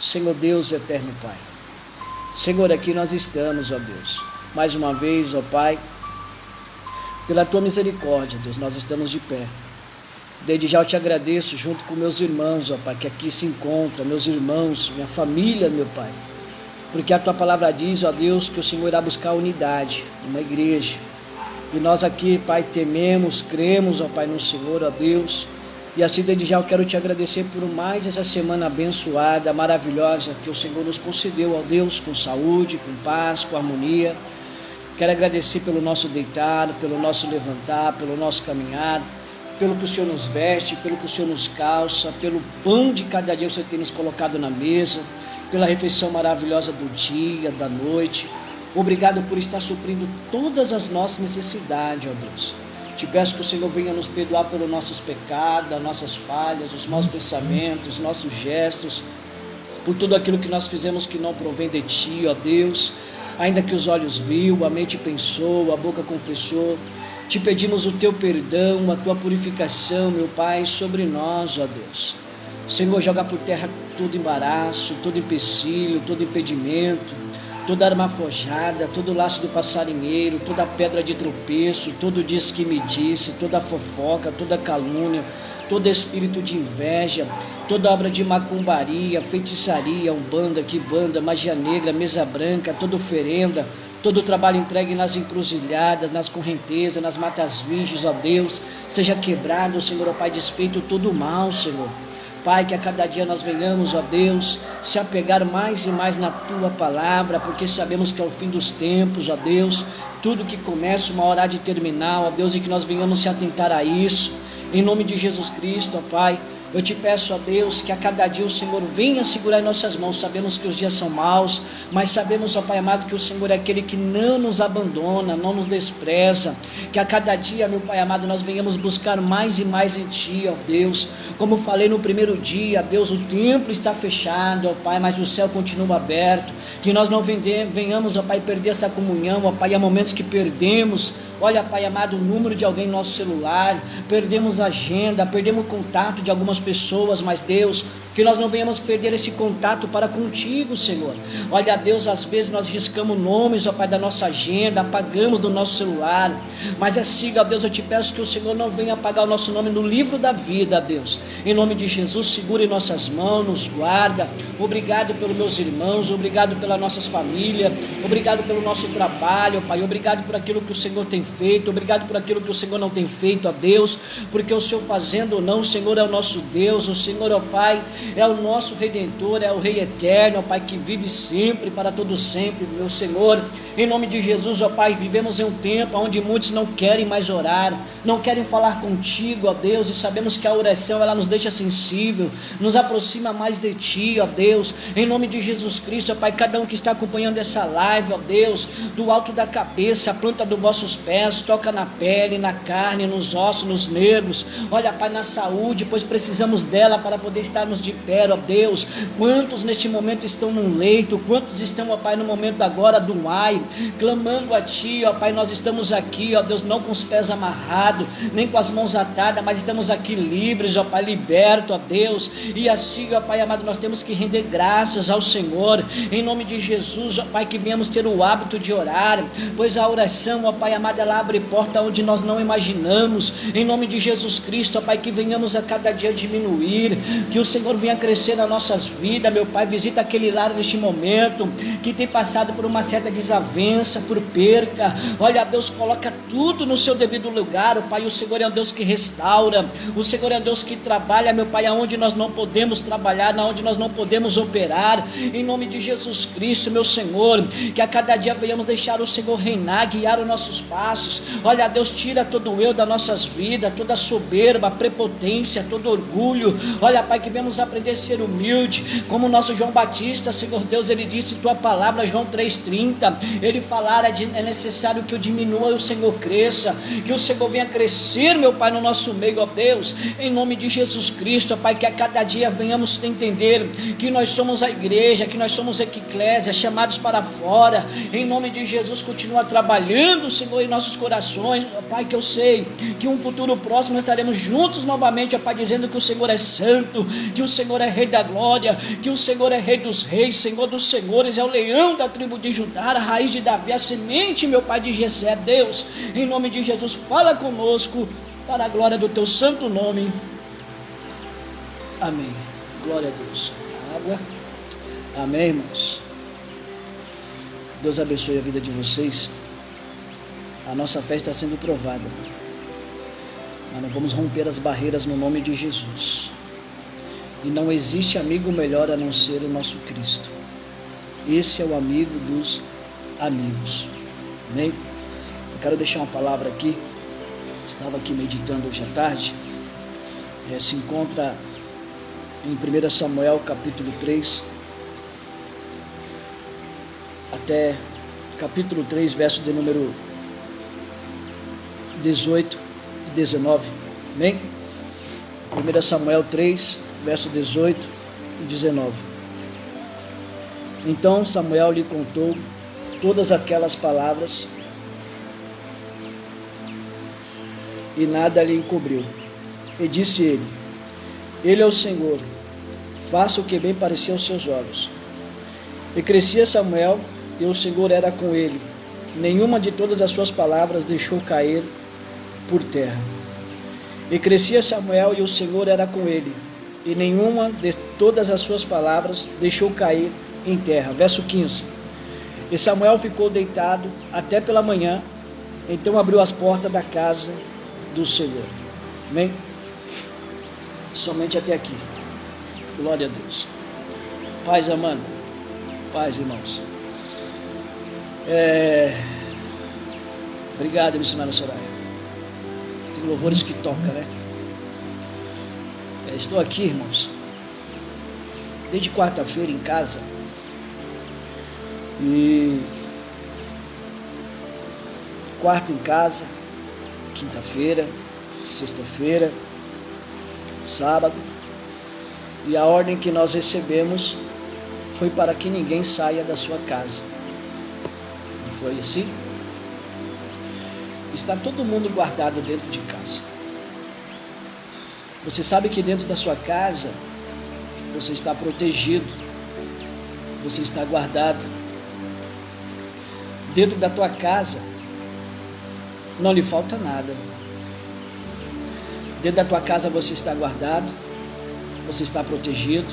Senhor Deus eterno Pai. Senhor, aqui nós estamos, ó Deus. Mais uma vez, ó Pai, pela tua misericórdia, Deus, nós estamos de pé. Desde já eu te agradeço, junto com meus irmãos, ó Pai, que aqui se encontram, meus irmãos, minha família, meu Pai. Porque a tua palavra diz, ó Deus, que o Senhor irá buscar unidade numa igreja. E nós aqui, Pai, tememos, cremos, ó Pai, no Senhor, ó Deus. E assim, desde já eu quero te agradecer por mais essa semana abençoada, maravilhosa, que o Senhor nos concedeu, ó Deus, com saúde, com paz, com harmonia. Quero agradecer pelo nosso deitar, pelo nosso levantar, pelo nosso caminhar, pelo que o Senhor nos veste, pelo que o Senhor nos calça, pelo pão de cada dia que o Senhor tem nos colocado na mesa, pela refeição maravilhosa do dia, da noite. Obrigado por estar suprindo todas as nossas necessidades, ó Deus. Te peço que o Senhor venha nos perdoar pelos nossos pecados, as nossas falhas, os maus pensamentos, os nossos gestos, por tudo aquilo que nós fizemos que não provém de Ti, ó Deus. Ainda que os olhos viu, a mente pensou, a boca confessou, te pedimos o Teu perdão, a Tua purificação, meu Pai, sobre nós, ó Deus. Senhor, joga por terra todo embaraço, todo empecilho, todo impedimento, toda arma forjada, todo laço do passarinheiro, toda pedra de tropeço, todo diz que me disse, toda fofoca, toda calúnia, todo espírito de inveja, toda obra de macumbaria, feitiçaria, umbanda, quibanda, magia negra, mesa branca, toda oferenda, todo trabalho entregue nas encruzilhadas, nas correntezas, nas matas virgens, ó Deus, seja quebrado, Senhor, ó Pai, desfeito todo o mal, Senhor. Pai, que a cada dia nós venhamos, ó Deus, se apegar mais e mais na tua palavra, porque sabemos que é o fim dos tempos, ó Deus, tudo que começa uma hora de terminar, ó Deus, e que nós venhamos se atentar a isso. Em nome de Jesus Cristo, ó Pai, eu te peço a Deus que a cada dia o Senhor venha segurar em nossas mãos. Sabemos que os dias são maus, mas sabemos, ó Pai amado, que o Senhor é aquele que não nos abandona, não nos despreza. Que a cada dia, meu Pai amado, nós venhamos buscar mais e mais em Ti, ó Deus. Como falei no primeiro dia, Deus, o templo está fechado, ó Pai, mas o céu continua aberto. Que nós não venhamos, ó Pai, perder essa comunhão, ó Pai, há momentos que perdemos Olha, Pai amado, o número de alguém no nosso celular, perdemos a agenda, perdemos o contato de algumas pessoas, mas Deus, que nós não venhamos perder esse contato para contigo, Senhor. Olha, Deus, às vezes nós riscamos nomes, ó Pai, da nossa agenda, apagamos do nosso celular, mas é siga, ó Deus, eu te peço que o Senhor não venha apagar o nosso nome no livro da vida, Deus. Em nome de Jesus, segure nossas mãos, nos guarda. Obrigado pelos meus irmãos, obrigado pelas nossas famílias, obrigado pelo nosso trabalho, Pai, obrigado por aquilo que o Senhor tem feito, obrigado por aquilo que o Senhor não tem feito, ó Deus, porque o Senhor fazendo ou não, o Senhor é o nosso Deus, o Senhor é o Pai, é o nosso Redentor, é o Rei Eterno, ó Pai, que vive sempre, para todo sempre, meu Senhor, em nome de Jesus, ó Pai, vivemos em um tempo onde muitos não querem mais orar, não querem falar contigo, ó Deus, e sabemos que a oração, ela nos deixa sensível, nos aproxima mais de Ti, ó Deus, em nome de Jesus Cristo, ó Pai, cada um que está acompanhando essa live, ó Deus, do alto da cabeça, a planta dos vossos pés, pés, toca na pele, na carne, nos ossos, nos nervos. Olha, Pai, na saúde, pois precisamos dela para poder estarmos de pé, ó Deus. Quantos neste momento estão no leito? Quantos estão, ó Pai, no momento agora do ai, clamando a Ti, ó Pai, nós estamos aqui, ó Deus, não com os pés amarrados, nem com as mãos atadas, mas estamos aqui livres, ó Pai, liberto, ó Deus. E assim, ó Pai amado, nós temos que render graças ao Senhor, em nome de Jesus, ó Pai, que venhamos ter o hábito de orar, pois a oração, ó Pai amado, ela abre porta onde nós não imaginamos. Em nome de Jesus Cristo, ó Pai, que venhamos a cada dia diminuir, que o Senhor venha crescer nas nossas vidas, meu Pai. Visita aquele lar neste momento que tem passado por uma certa desavença, por perca. Olha, Deus coloca tudo no seu devido lugar, ó Pai. O Senhor é um Deus que restaura, o Senhor é um Deus que trabalha, meu Pai, aonde nós não podemos trabalhar, aonde nós não podemos operar. Em nome de Jesus Cristo, meu Senhor, que a cada dia venhamos deixar o Senhor reinar, guiar os nossos passos Olha, Deus, tira todo o eu das nossas vidas, toda soberba, prepotência, todo orgulho. Olha, Pai, que vemos aprender a ser humilde, como o nosso João Batista, Senhor Deus, ele disse tua palavra, João 3,30. Ele falara, é necessário que eu diminua e o Senhor cresça, que o Senhor venha crescer, meu Pai, no nosso meio, ó Deus, em nome de Jesus Cristo, ó Pai, que a cada dia venhamos entender que nós somos a igreja, que nós somos a eclésia, chamados para fora, em nome de Jesus, continua trabalhando, Senhor, em nosso nossos corações, Pai, que eu sei que um futuro próximo nós estaremos juntos novamente, ó Pai, dizendo que o Senhor é santo, que o Senhor é Rei da glória, que o Senhor é Rei dos reis, Senhor dos senhores, é o leão da tribo de Judá, a raiz de Davi, a semente, meu Pai, de Jessé. Deus, em nome de Jesus, fala conosco para a glória do Teu santo nome. Amém. Glória a Deus. Água. Amém, irmãos. Deus abençoe a vida de vocês. A nossa fé está sendo provada. Mas nós vamos romper as barreiras no nome de Jesus. E não existe amigo melhor a não ser o nosso Cristo. Esse é o amigo dos amigos. Amém? Eu quero deixar uma palavra aqui. Estava aqui meditando hoje à tarde. É, se encontra em 1 Samuel capítulo 3, até capítulo 3, verso de número 18 e 19. Amém? 1 Samuel 3, verso 18 e 19. Então Samuel lhe contou todas aquelas palavras e nada lhe encobriu. E disse ele: Ele é o Senhor, faça o que bem parecia aos seus olhos. E crescia Samuel e o Senhor era com ele. Nenhuma de todas as suas palavras deixou cair por terra. E crescia Samuel e o Senhor era com ele, e nenhuma de todas as suas palavras deixou cair em terra. Verso 15. E Samuel ficou deitado até pela manhã, então abriu as portas da casa do Senhor. Amém? Somente até aqui. Glória a Deus. Paz, Amanda. Paz, irmãos. É... Obrigado, missionário Soraya. Tem louvores que toca, né? É, estou aqui, irmãos, desde quarta-feira em casa. E quarta em casa, quinta-feira, sexta-feira, sábado. E a ordem que nós recebemos foi para que ninguém saia da sua casa foi assim? Está todo mundo guardado dentro de casa. Você sabe que dentro da sua casa você está protegido, você está guardado. Dentro da tua casa não lhe falta nada. Dentro da tua casa você está guardado, você está protegido.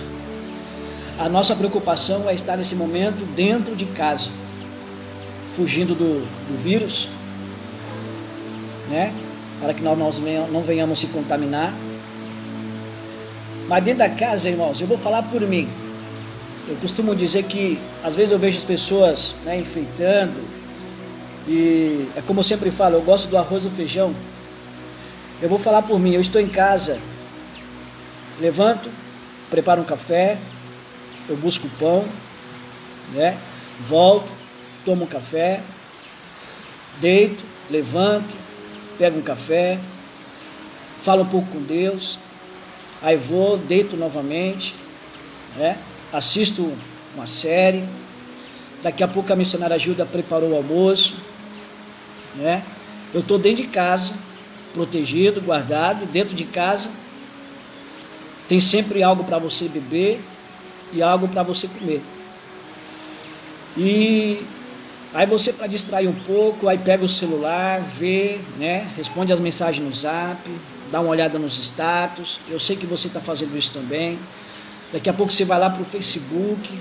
A nossa preocupação é estar nesse momento dentro de casa fugindo do, do vírus, né? Para que nós não venhamos se contaminar. Mas dentro da casa, irmãos, eu vou falar por mim. Eu costumo dizer que às vezes eu vejo as pessoas né, enfeitando. E é como eu sempre falo, eu gosto do arroz e feijão. Eu vou falar por mim, eu estou em casa, levanto, preparo um café, eu busco pão, né? Volto, tomo um café, deito, levanto, pego um café, falo um pouco com Deus, aí vou, deito novamente, né? assisto uma série, daqui a pouco a missionária ajuda preparou o almoço, né? Eu estou dentro de casa, protegido, guardado, dentro de casa, tem sempre algo para você beber e algo para você comer. E Aí você, para distrair um pouco, aí pega o celular, vê, né? Responde as mensagens no zap, dá uma olhada nos status. Eu sei que você está fazendo isso também. Daqui a pouco você vai lá para o Facebook,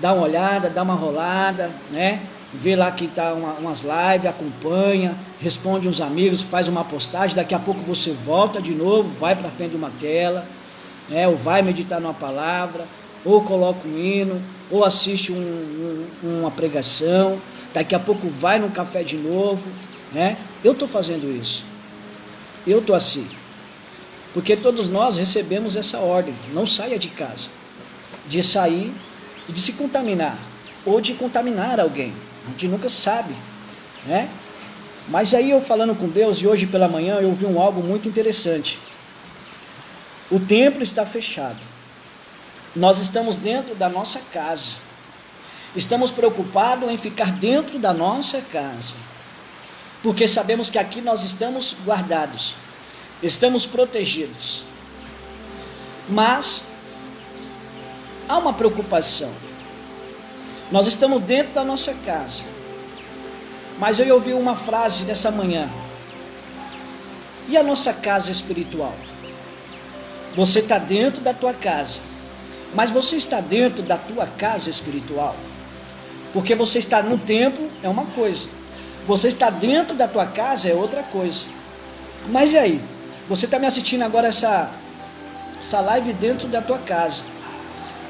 dá uma olhada, dá uma rolada, né? Vê lá que está uma, umas lives, acompanha, responde uns amigos, faz uma postagem. Daqui a pouco você volta de novo, vai para frente de uma tela, né? Ou vai meditar numa palavra, ou coloca um hino, ou assiste um, um, uma pregação daqui a pouco vai no café de novo, né? Eu estou fazendo isso. Eu estou assim. Porque todos nós recebemos essa ordem, não saia de casa. De sair e de se contaminar, ou de contaminar alguém. A gente nunca sabe, né? Mas aí eu falando com Deus, e hoje pela manhã eu vi um algo muito interessante. O templo está fechado. Nós estamos dentro da nossa casa. Estamos preocupados em ficar dentro da nossa casa. porque sabemos que aqui nós estamos guardados, estamos protegidos. Mas há uma preocupação. Nós estamos dentro da nossa casa. Mas eu ouvi uma frase nessa manhã. E a nossa casa espiritual? Você está dentro da tua casa, mas você está dentro da tua casa espiritual? Porque você está no templo é uma coisa, você está dentro da tua casa é outra coisa. Mas e aí? Você está me assistindo agora essa, essa live dentro da tua casa.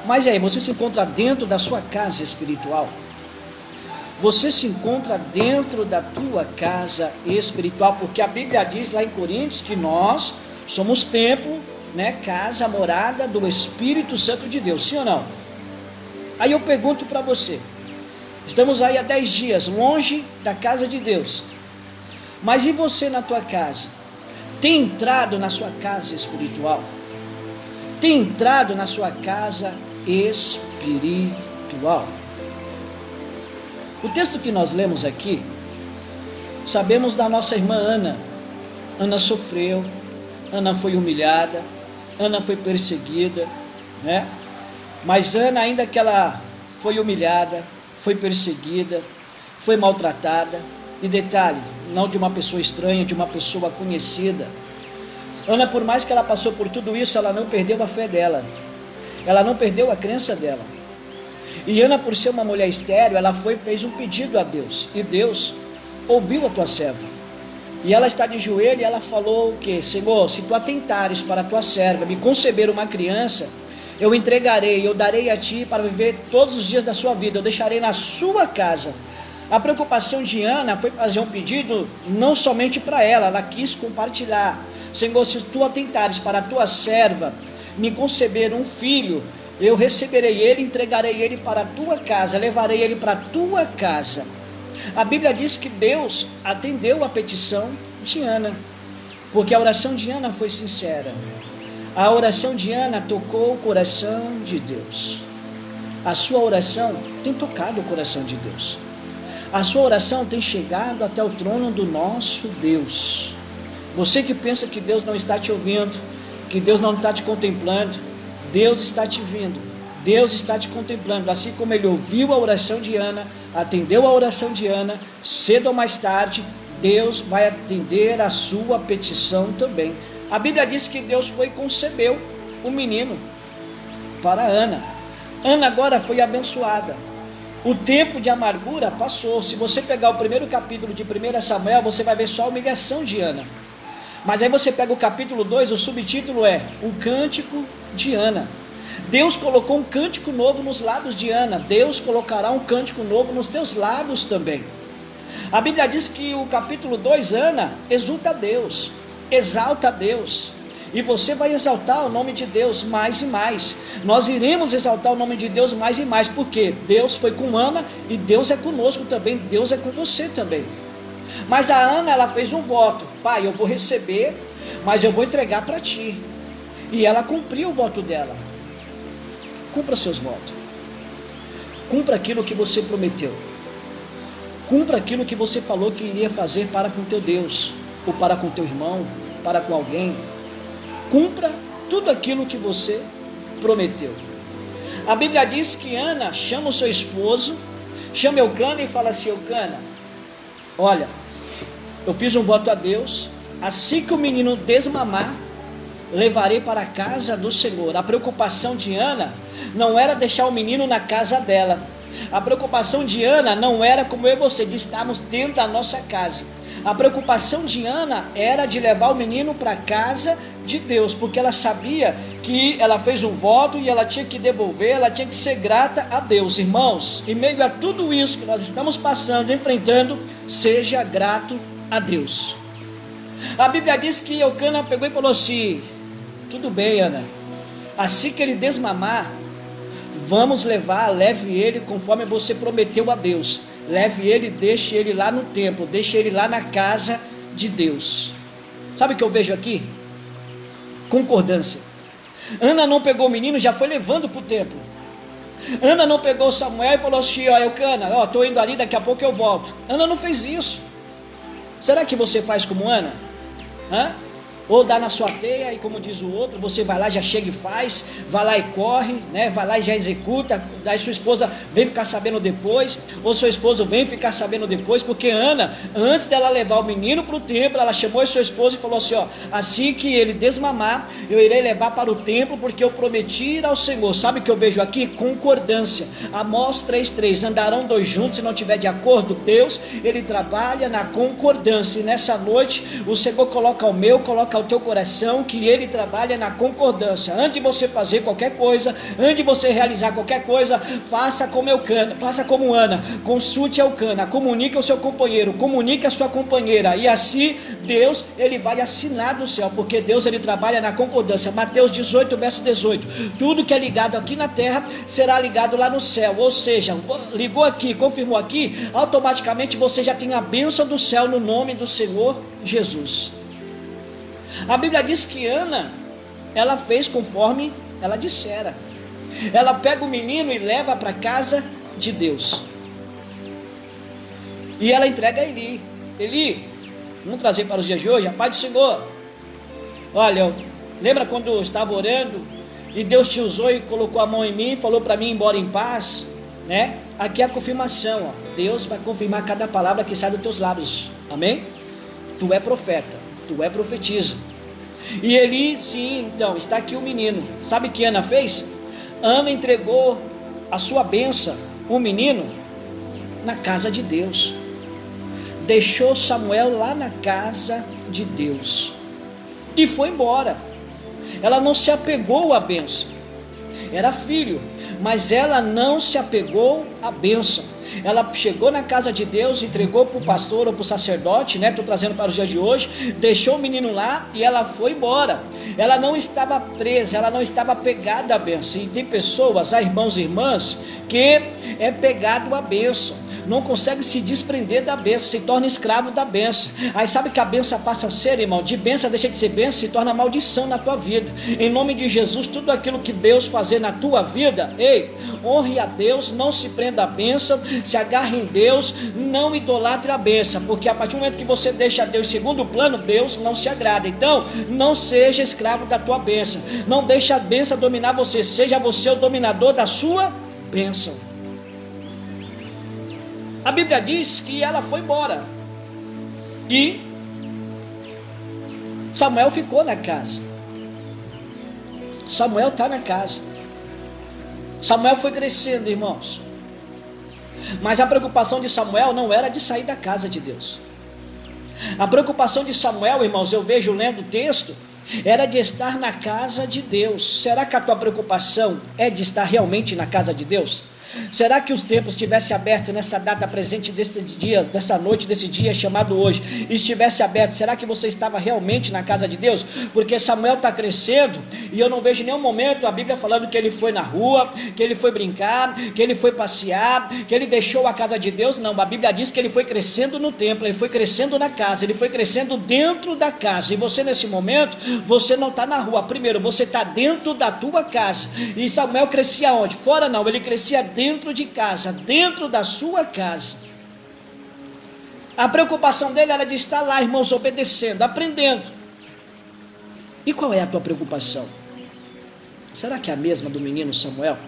Mas e aí, você se encontra dentro da sua casa espiritual? Você se encontra dentro da tua casa espiritual, porque a Bíblia diz lá em Coríntios que nós somos templo, né, casa, morada do Espírito Santo de Deus, sim ou não? Aí eu pergunto para você, Estamos aí há dez dias longe da casa de Deus. Mas e você na tua casa? Tem entrado na sua casa espiritual? Tem entrado na sua casa espiritual? O texto que nós lemos aqui, sabemos da nossa irmã Ana. Ana sofreu, Ana foi humilhada, Ana foi perseguida, né? Mas Ana, ainda que ela foi humilhada, foi perseguida, foi maltratada. E detalhe, não de uma pessoa estranha, de uma pessoa conhecida. Ana, por mais que ela passou por tudo isso, ela não perdeu a fé dela. Ela não perdeu a crença dela. E Ana, por ser uma mulher estéreo, ela foi fez um pedido a Deus. E Deus ouviu a tua serva. E ela está de joelho e ela falou o que? Senhor, se tu atentares para a tua serva, me conceber uma criança, eu entregarei, eu darei a ti para viver todos os dias da sua vida, eu deixarei na sua casa. A preocupação de Ana foi fazer um pedido não somente para ela, ela quis compartilhar. Senhor, se tu atentares para a tua serva, me conceber um filho, eu receberei ele, entregarei ele para a tua casa, levarei ele para a tua casa. A Bíblia diz que Deus atendeu a petição de Ana, porque a oração de Ana foi sincera. A oração de Ana tocou o coração de Deus. A sua oração tem tocado o coração de Deus. A sua oração tem chegado até o trono do nosso Deus. Você que pensa que Deus não está te ouvindo, que Deus não está te contemplando, Deus está te vindo. Deus está te contemplando, assim como ele ouviu a oração de Ana, atendeu a oração de Ana, cedo ou mais tarde, Deus vai atender a sua petição também. A Bíblia diz que Deus foi e concebeu o um menino para Ana. Ana agora foi abençoada. O tempo de amargura passou. Se você pegar o primeiro capítulo de 1 Samuel, você vai ver só a humilhação de Ana. Mas aí você pega o capítulo 2, o subtítulo é O Cântico de Ana. Deus colocou um cântico novo nos lábios de Ana. Deus colocará um cântico novo nos teus lábios também. A Bíblia diz que o capítulo 2, Ana, exulta a Deus exalta a Deus. E você vai exaltar o nome de Deus mais e mais. Nós iremos exaltar o nome de Deus mais e mais, porque Deus foi com Ana e Deus é conosco também, Deus é com você também. Mas a Ana, ela fez um voto: Pai, eu vou receber, mas eu vou entregar para ti. E ela cumpriu o voto dela. Cumpra seus votos. Cumpra aquilo que você prometeu. Cumpra aquilo que você falou que iria fazer para com teu Deus ou para com teu irmão, para com alguém. Cumpra tudo aquilo que você prometeu. A Bíblia diz que Ana chama o seu esposo, chama Eucana e fala assim: Eucana, olha, eu fiz um voto a Deus, assim que o menino desmamar, levarei para a casa do Senhor. A preocupação de Ana não era deixar o menino na casa dela. A preocupação de Ana não era como eu e você, de estarmos dentro da nossa casa. A preocupação de Ana era de levar o menino para casa de Deus, porque ela sabia que ela fez um voto e ela tinha que devolver, ela tinha que ser grata a Deus. Irmãos, em meio a tudo isso que nós estamos passando, enfrentando, seja grato a Deus. A Bíblia diz que Eucana pegou e falou assim: Tudo bem, Ana, assim que ele desmamar, vamos levar, leve ele conforme você prometeu a Deus leve ele, deixe ele lá no templo, deixe ele lá na casa de Deus. Sabe o que eu vejo aqui? Concordância. Ana não pegou o menino, já foi levando para o templo. Ana não pegou Samuel e falou assim: Ó, Eucana, ó, estou indo ali, daqui a pouco eu volto. Ana não fez isso. Será que você faz como Ana? Hã? Ou dá na sua teia e como diz o outro, você vai lá já chega e faz, vai lá e corre, né? Vai lá e já executa, daí sua esposa vem ficar sabendo depois, ou seu esposo vem ficar sabendo depois, porque Ana, antes dela levar o menino para o templo, ela chamou a sua esposa e falou assim: ó, assim que ele desmamar, eu irei levar para o templo, porque eu prometi ir ao Senhor. Sabe o que eu vejo aqui? Concordância. Amós 3,3: andarão dois juntos se não tiver de acordo. Deus, ele trabalha na concordância, e nessa noite o Senhor coloca o meu, coloca ao teu coração que ele trabalha na concordância. Antes de você fazer qualquer coisa, antes de você realizar qualquer coisa, faça como Eucana, faça como Ana, consulte Eucana, comunique ao seu companheiro, comunique a sua companheira, e assim Deus ele vai assinar no céu, porque Deus ele trabalha na concordância. Mateus 18, verso 18. Tudo que é ligado aqui na terra será ligado lá no céu. Ou seja, ligou aqui, confirmou aqui, automaticamente você já tem a bênção do céu no nome do Senhor Jesus. A Bíblia diz que Ana, ela fez conforme ela dissera. Ela pega o menino e leva para casa de Deus. E ela entrega a Eli. Eli, vamos trazer para os dias de hoje, a paz do Senhor. Olha, lembra quando eu estava orando e Deus te usou e colocou a mão em mim e falou para mim ir embora em paz, né? Aqui é a confirmação, ó. Deus vai confirmar cada palavra que sai dos teus lábios. Amém? Tu é profeta, é profetiza. E Eli, sim, então, está aqui o menino. Sabe o que Ana fez? Ana entregou a sua benção, o menino, na casa de Deus. Deixou Samuel lá na casa de Deus. E foi embora. Ela não se apegou à benção. Era filho, mas ela não se apegou à bênção. Ela chegou na casa de Deus, entregou para o pastor ou para o sacerdote, né? Estou trazendo para os dias de hoje, deixou o menino lá e ela foi embora. Ela não estava presa, ela não estava pegada à bênção. E tem pessoas, há irmãos e irmãs, que é pegado à bênção não consegue se desprender da benção, se torna escravo da benção. Aí sabe que a benção passa a ser, irmão, de benção deixa de ser benção, se torna maldição na tua vida. Em nome de Jesus, tudo aquilo que Deus fazer na tua vida, ei, honre a Deus, não se prenda à benção, se agarre em Deus, não idolatre a benção, porque a partir do momento que você deixa Deus segundo plano, Deus não se agrada. Então, não seja escravo da tua bênção, não deixe a bênção dominar você, seja você o dominador da sua bênção. A Bíblia diz que ela foi embora. E Samuel ficou na casa. Samuel está na casa. Samuel foi crescendo, irmãos. Mas a preocupação de Samuel não era de sair da casa de Deus. A preocupação de Samuel, irmãos, eu vejo lendo o texto, era de estar na casa de Deus. Será que a tua preocupação é de estar realmente na casa de Deus? Será que os templos estivessem abertos nessa data presente deste dia, dessa noite, desse dia chamado hoje, estivesse aberto? Será que você estava realmente na casa de Deus? Porque Samuel está crescendo e eu não vejo nenhum momento a Bíblia falando que ele foi na rua, que ele foi brincar, que ele foi passear, que ele deixou a casa de Deus. Não, a Bíblia diz que ele foi crescendo no templo, ele foi crescendo na casa, ele foi crescendo dentro da casa. E você nesse momento, você não está na rua. Primeiro, você está dentro da tua casa. E Samuel crescia onde? Fora não, ele crescia dentro de casa, dentro da sua casa. A preocupação dele era de estar lá, irmãos, obedecendo, aprendendo. E qual é a tua preocupação? Será que é a mesma do menino Samuel?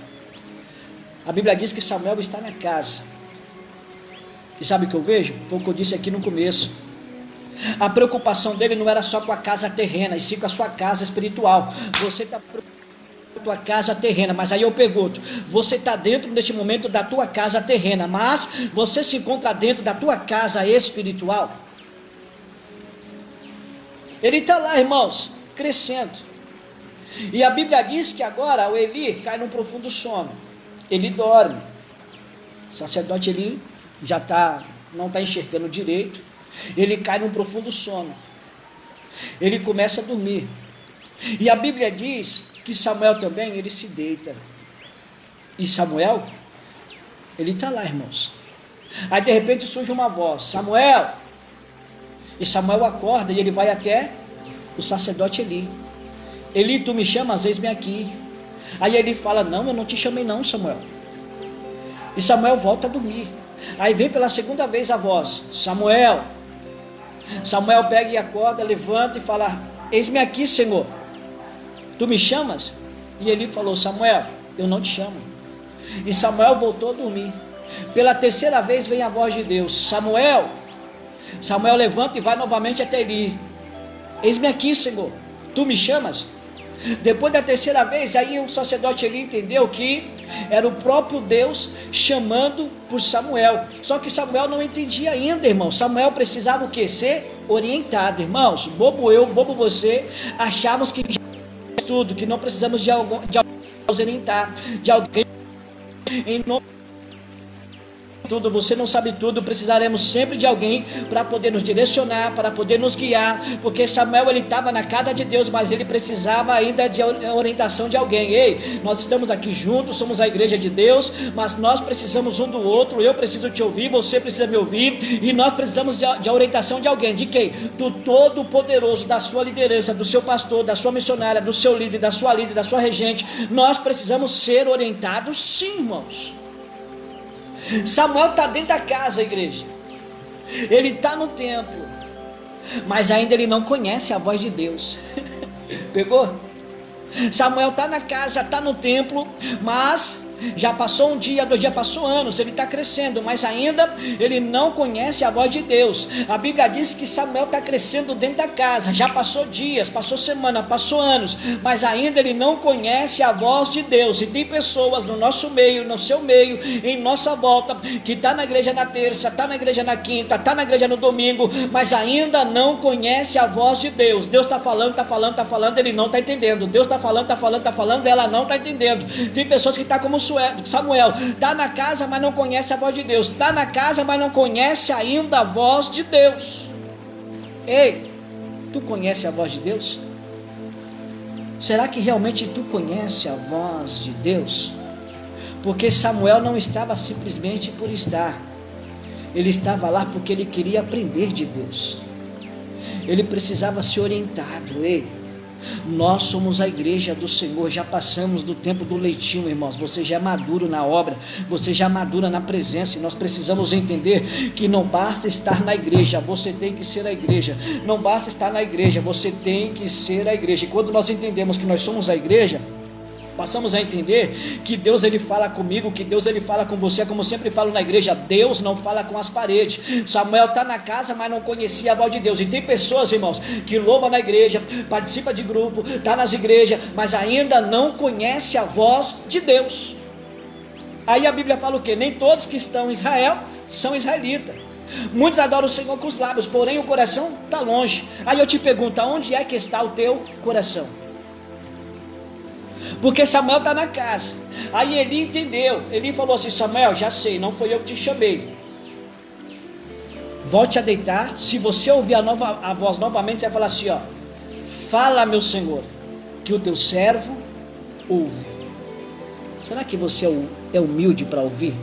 A Bíblia diz que Samuel está na casa. E sabe o que eu vejo? Foi o que eu disse aqui no começo. A preocupação dele não era só com a casa terrena, e sim com a sua casa espiritual. Você está preocupado tua casa terrena, mas aí eu pergunto: você está dentro neste momento da tua casa terrena, mas você se encontra dentro da tua casa espiritual? Ele está lá, irmãos, crescendo. E a Bíblia diz que agora o Eli cai num profundo sono. Ele dorme. O sacerdote Eli já tá, não está enxergando direito. Ele cai num profundo sono. Ele começa a dormir. E a Bíblia diz que Samuel também, ele se deita. E Samuel, ele está lá, irmãos. Aí de repente surge uma voz: Samuel! E Samuel acorda e ele vai até o sacerdote Eli. Eli, tu me chamas, eis-me aqui. Aí ele fala: Não, eu não te chamei, não, Samuel. E Samuel volta a dormir. Aí vem pela segunda vez a voz: Samuel. Samuel pega e acorda, levanta e fala: Eis-me aqui, Senhor. Tu me chamas? E ele falou: Samuel, eu não te chamo. E Samuel voltou a dormir. Pela terceira vez vem a voz de Deus: Samuel. Samuel levanta e vai novamente até Eli. Eis-me aqui, Senhor. Tu me chamas? Depois da terceira vez, aí o sacerdote Eli entendeu que era o próprio Deus chamando por Samuel. Só que Samuel não entendia ainda, irmão. Samuel precisava o? Ser orientado, irmãos. Bobo eu, bobo você, achávamos que tudo, que não precisamos de alguém, de alguém orientar, de alguém em nome tudo, você não sabe tudo, precisaremos sempre de alguém para poder nos direcionar, para poder nos guiar, porque Samuel ele estava na casa de Deus, mas ele precisava ainda de orientação de alguém. Ei, nós estamos aqui juntos, somos a igreja de Deus, mas nós precisamos um do outro. Eu preciso te ouvir, você precisa me ouvir, e nós precisamos de, de orientação de alguém. De quem? Do Todo-Poderoso, da sua liderança, do seu pastor, da sua missionária, do seu líder, da sua líder, da sua regente. Nós precisamos ser orientados, sim, irmãos. Samuel está dentro da casa, igreja. Ele está no templo, mas ainda ele não conhece a voz de Deus. Pegou? Samuel está na casa, está no templo, mas já passou um dia, dois dias, passou anos, ele está crescendo, mas ainda ele não conhece a voz de Deus. A Bíblia diz que Samuel está crescendo dentro da casa, já passou dias, passou semana, passou anos, mas ainda ele não conhece a voz de Deus. E tem pessoas no nosso meio, no seu meio, em nossa volta, que está na igreja na terça, está na igreja na quinta, está na igreja no domingo, mas ainda não conhece a voz de Deus. Deus está falando, está falando, está falando, ele não está entendendo. Deus está falando, está falando, está falando, ela não está entendendo. Tem pessoas que estão tá como Samuel, está na casa, mas não conhece a voz de Deus, está na casa, mas não conhece ainda a voz de Deus. Ei, tu conhece a voz de Deus? Será que realmente tu conhece a voz de Deus? Porque Samuel não estava simplesmente por estar, ele estava lá porque ele queria aprender de Deus, ele precisava ser orientado. Ei, nós somos a igreja do Senhor, já passamos do tempo do leitinho, irmãos. Você já é maduro na obra, você já é madura na presença, e nós precisamos entender que não basta estar na igreja, você tem que ser a igreja. Não basta estar na igreja, você tem que ser a igreja. E quando nós entendemos que nós somos a igreja, passamos a entender que Deus ele fala comigo, que Deus ele fala com você, como sempre falo na igreja, Deus não fala com as paredes. Samuel está na casa, mas não conhecia a voz de Deus. E tem pessoas, irmãos, que louvam na igreja, participa de grupo, está nas igrejas, mas ainda não conhece a voz de Deus. Aí a Bíblia fala o que? Nem todos que estão em Israel são israelitas. Muitos adoram o Senhor com os lábios, porém o coração está longe. Aí eu te pergunto, onde é que está o teu coração? Porque Samuel está na casa. Aí ele entendeu. Ele falou assim: Samuel, já sei, não foi eu que te chamei. Volte a deitar. Se você ouvir a, nova, a voz novamente, você vai falar assim: ó, Fala, meu Senhor, que o teu servo ouve. Será que você é, é humilde para ouvir?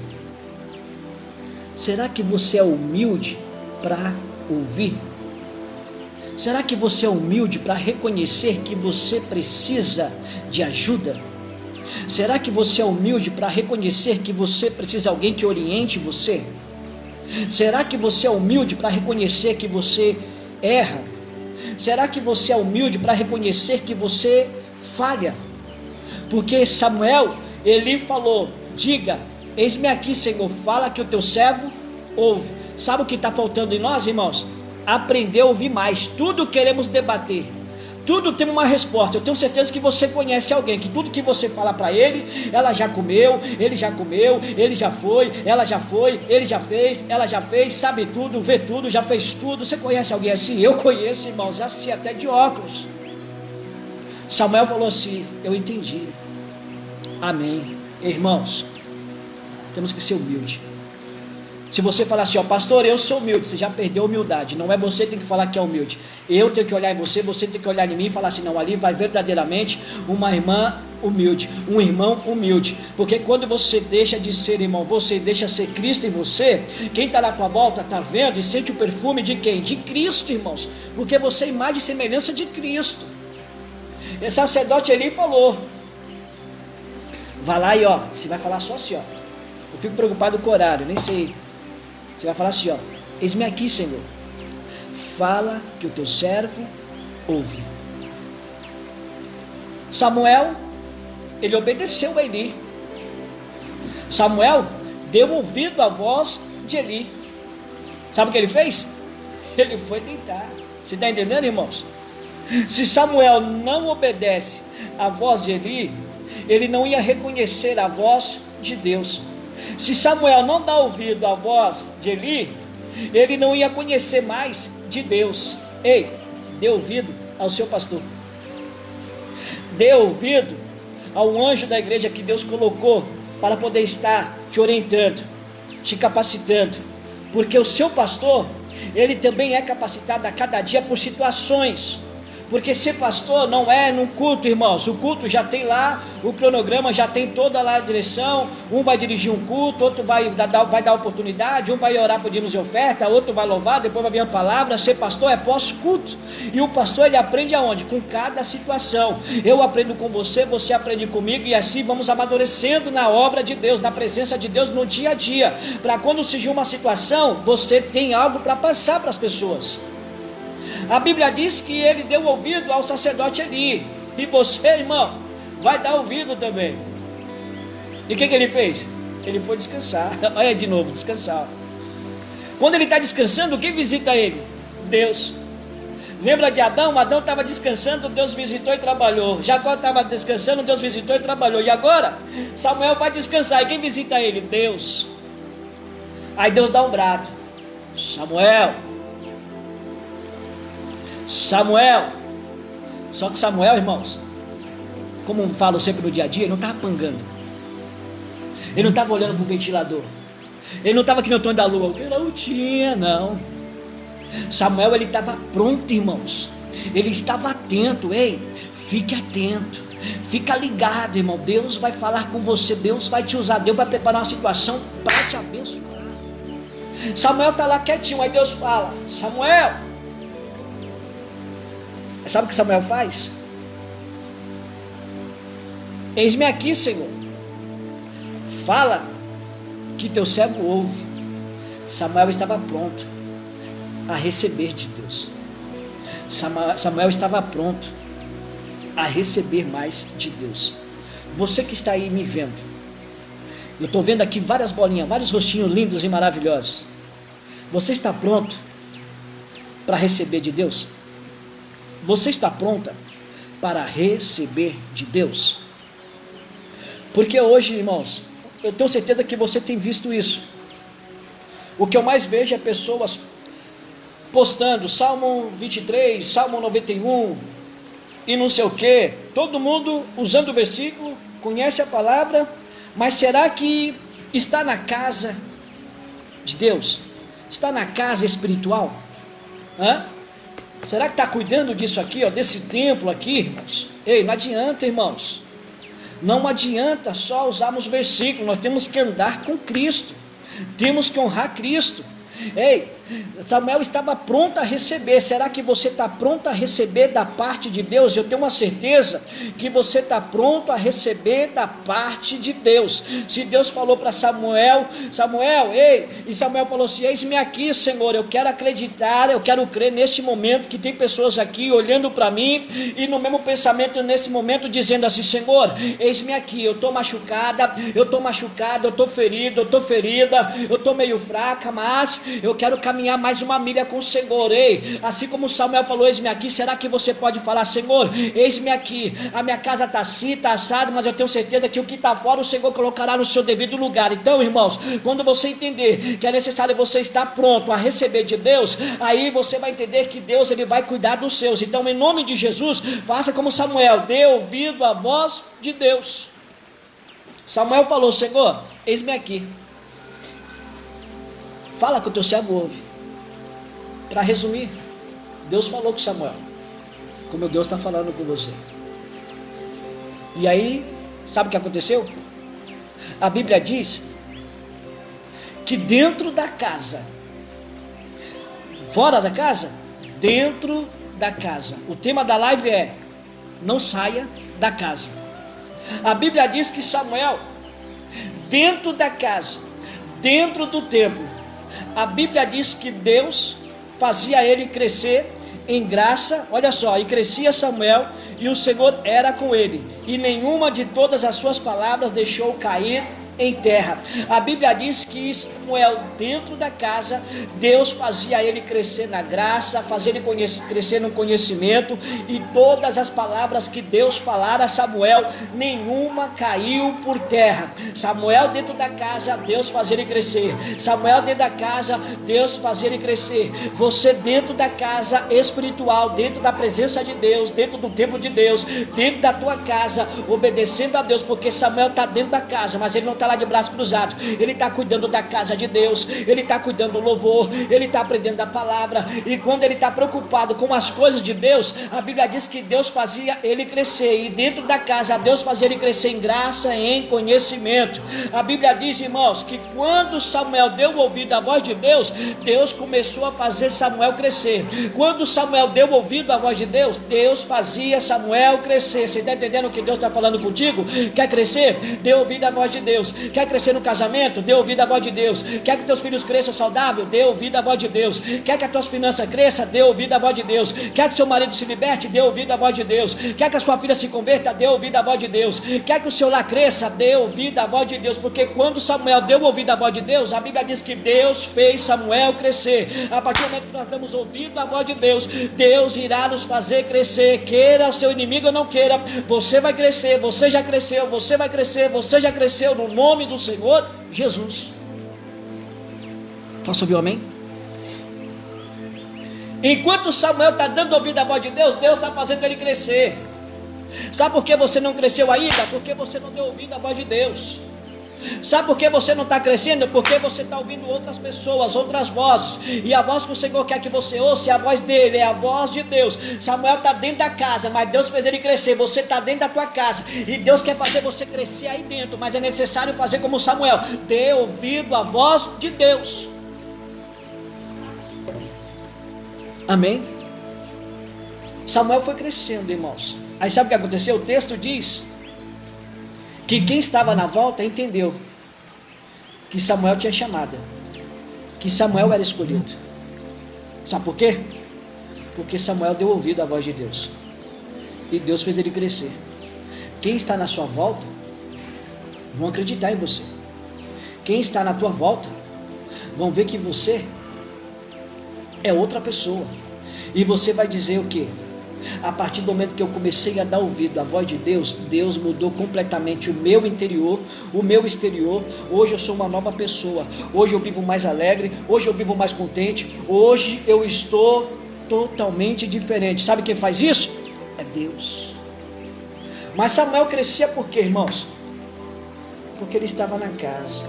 Será que você é humilde para ouvir? Será que você é humilde para reconhecer que você precisa de ajuda? Será que você é humilde para reconhecer que você precisa de alguém que oriente você? Será que você é humilde para reconhecer que você erra? Será que você é humilde para reconhecer que você falha? Porque Samuel, ele falou: Diga, eis-me aqui, Senhor, fala que o teu servo ouve. Sabe o que está faltando em nós, irmãos? Aprender a ouvir mais. Tudo queremos debater. Tudo tem uma resposta. Eu tenho certeza que você conhece alguém que tudo que você fala para ele, ela já comeu, ele já comeu, ele já foi, ela já foi, ele já fez, ela já fez, sabe tudo, vê tudo, já fez tudo. Você conhece alguém assim? Eu conheço, irmãos, assim até de óculos. Samuel falou assim: Eu entendi. Amém. Irmãos, temos que ser humildes. Se você falar assim, ó, pastor, eu sou humilde, você já perdeu a humildade. Não é você que tem que falar que é humilde. Eu tenho que olhar em você, você tem que olhar em mim e falar assim, não, ali vai verdadeiramente uma irmã humilde, um irmão humilde. Porque quando você deixa de ser irmão, você deixa ser Cristo em você, quem está lá com a volta está vendo e sente o perfume de quem? De Cristo, irmãos. Porque você é imagem e semelhança de Cristo. Esse sacerdote ali falou. Vai lá e ó, você vai falar só assim, ó. Eu fico preocupado com o horário, nem sei você vai falar assim, ó. Eis-me aqui, Senhor. fala que o teu servo ouve. Samuel, ele obedeceu a Eli. Samuel deu ouvido à voz de Eli. Sabe o que ele fez? Ele foi deitar. Você está entendendo, irmãos? Se Samuel não obedece à voz de Eli, ele não ia reconhecer a voz de Deus. Se Samuel não dá ouvido à voz de Eli, ele não ia conhecer mais de Deus. Ei, dê ouvido ao seu pastor. Dê ouvido ao anjo da igreja que Deus colocou para poder estar te orientando, te capacitando, porque o seu pastor, ele também é capacitado a cada dia por situações porque ser pastor não é num culto, irmãos. O culto já tem lá, o cronograma já tem toda lá a direção. Um vai dirigir um culto, outro vai dar, vai dar oportunidade, um vai orar dízimos de oferta, outro vai louvar, depois vai vir a palavra. Ser pastor é pós-culto. E o pastor ele aprende aonde? Com cada situação. Eu aprendo com você, você aprende comigo, e assim vamos amadurecendo na obra de Deus, na presença de Deus no dia a dia. Para quando surgir uma situação, você tem algo para passar para as pessoas. A Bíblia diz que ele deu ouvido ao sacerdote Eli. E você, irmão, vai dar ouvido também. E o que, que ele fez? Ele foi descansar. Olha de novo, descansar. Quando ele está descansando, quem visita ele? Deus. Lembra de Adão? Adão estava descansando, Deus visitou e trabalhou. Jacó estava descansando, Deus visitou e trabalhou. E agora, Samuel vai descansar. E quem visita ele? Deus. Aí Deus dá um brado. Samuel, Samuel. Só que Samuel, irmãos, como falo sempre no dia a dia, ele não estava pangando. Ele não estava olhando para o ventilador. Ele não estava aqui no tom da lua. Não tinha, não. Samuel, ele estava pronto, irmãos. Ele estava atento. Ei, fique atento. Fica ligado, irmão. Deus vai falar com você. Deus vai te usar. Deus vai preparar uma situação para te abençoar. Samuel está lá quietinho. Aí Deus fala: Samuel, Sabe o que Samuel faz? Eis-me aqui, Senhor. Fala que teu servo ouve. Samuel estava pronto a receber de Deus. Samuel estava pronto a receber mais de Deus. Você que está aí me vendo, eu estou vendo aqui várias bolinhas, vários rostinhos lindos e maravilhosos. Você está pronto para receber de Deus? Você está pronta para receber de Deus? Porque hoje, irmãos, eu tenho certeza que você tem visto isso. O que eu mais vejo é pessoas postando Salmo 23, Salmo 91 e não sei o que. Todo mundo usando o versículo, conhece a palavra, mas será que está na casa de Deus? Está na casa espiritual? Hã? Será que está cuidando disso aqui, ó, desse templo aqui, irmãos? Ei, não adianta, irmãos. Não adianta só usarmos versículos, nós temos que andar com Cristo. Temos que honrar Cristo. Ei, Samuel estava pronto a receber. Será que você está pronto a receber da parte de Deus? Eu tenho uma certeza que você está pronto a receber da parte de Deus. Se Deus falou para Samuel, Samuel, ei, e Samuel falou assim: Eis-me aqui, Senhor. Eu quero acreditar, eu quero crer neste momento que tem pessoas aqui olhando para mim e no mesmo pensamento nesse momento dizendo assim: Senhor, eis-me aqui. Eu estou machucada, eu estou machucada, eu estou ferida, eu estou ferida, eu estou meio fraca, mas eu quero caminhar caminhar mais uma milha com o Senhor. Ei, assim como Samuel falou: Eis-me aqui. Será que você pode falar, Senhor, eis-me aqui? A minha casa está assim, está assado, mas eu tenho certeza que o que está fora o Senhor colocará no seu devido lugar. Então, irmãos, quando você entender que é necessário você estar pronto a receber de Deus, aí você vai entender que Deus ele vai cuidar dos seus. Então, em nome de Jesus, faça como Samuel, dê ouvido à voz de Deus. Samuel falou: Senhor, eis-me aqui. Fala que o teu servo ouve. Para resumir, Deus falou com Samuel, como Deus está falando com você. E aí, sabe o que aconteceu? A Bíblia diz que dentro da casa, fora da casa, dentro da casa. O tema da live é: não saia da casa. A Bíblia diz que Samuel, dentro da casa, dentro do templo, a Bíblia diz que Deus fazia ele crescer em graça, olha só, e crescia Samuel, e o Senhor era com ele, e nenhuma de todas as suas palavras deixou cair em terra. A Bíblia diz que Samuel, dentro da casa, Deus fazia ele crescer na graça, fazer ele crescer no conhecimento, e todas as palavras que Deus falara a Samuel, nenhuma caiu por terra. Samuel, dentro da casa, Deus fazia ele crescer. Samuel, dentro da casa, Deus fazia ele crescer. Você, dentro da casa espiritual, dentro da presença de Deus, dentro do templo de Deus, dentro da tua casa, obedecendo a Deus, porque Samuel está dentro da casa, mas ele não está está lá de braço cruzado, ele está cuidando da casa de Deus, ele está cuidando do louvor, ele está aprendendo da palavra, e quando ele está preocupado com as coisas de Deus, a Bíblia diz que Deus fazia ele crescer, e dentro da casa, Deus fazia ele crescer em graça, em conhecimento. A Bíblia diz, irmãos, que quando Samuel deu ouvido à voz de Deus, Deus começou a fazer Samuel crescer. Quando Samuel deu ouvido à voz de Deus, Deus fazia Samuel crescer. Você está entendendo o que Deus está falando contigo? Quer crescer? Dê ouvido à voz de Deus. Quer crescer no casamento? Dê ouvido à voz de Deus. Quer que teus filhos cresçam saudável? Dê ouvido à voz de Deus. Quer que as tuas finanças cresçam? Dê ouvido à voz de Deus. Quer que seu marido se liberte? Dê ouvido à voz de Deus. Quer que a sua filha se converta? Dê ouvido à voz de Deus. Quer que o seu lar cresça? Dê ouvido à voz de Deus. Porque quando Samuel deu ouvido à voz de Deus, a Bíblia diz que Deus fez Samuel crescer. A partir do momento que nós damos ouvido à voz de Deus, Deus irá nos fazer crescer. Queira o seu inimigo ou não queira, você vai crescer. Você já cresceu, você vai crescer, você já cresceu no nome nome do Senhor Jesus. Posso ouvir um amém? Enquanto Samuel está dando ouvido à voz de Deus, Deus está fazendo ele crescer. Sabe por que você não cresceu ainda? Porque você não deu ouvido à voz de Deus. Sabe por que você não está crescendo? Porque você está ouvindo outras pessoas, outras vozes. E a voz que o Senhor quer que você ouça é a voz dele, é a voz de Deus. Samuel está dentro da casa, mas Deus fez ele crescer. Você está dentro da tua casa. E Deus quer fazer você crescer aí dentro. Mas é necessário fazer como Samuel: dê ouvido à voz de Deus. Amém? Samuel foi crescendo, irmãos. Aí sabe o que aconteceu? O texto diz que quem estava na volta entendeu que Samuel tinha chamada, que Samuel era escolhido. Sabe por quê? Porque Samuel deu ouvido à voz de Deus e Deus fez ele crescer. Quem está na sua volta vão acreditar em você. Quem está na tua volta vão ver que você é outra pessoa. E você vai dizer o que? A partir do momento que eu comecei a dar ouvido à voz de Deus, Deus mudou completamente o meu interior, o meu exterior. Hoje eu sou uma nova pessoa. Hoje eu vivo mais alegre, hoje eu vivo mais contente. Hoje eu estou totalmente diferente. Sabe quem faz isso? É Deus. Mas Samuel crescia por quê, irmãos? Porque ele estava na casa.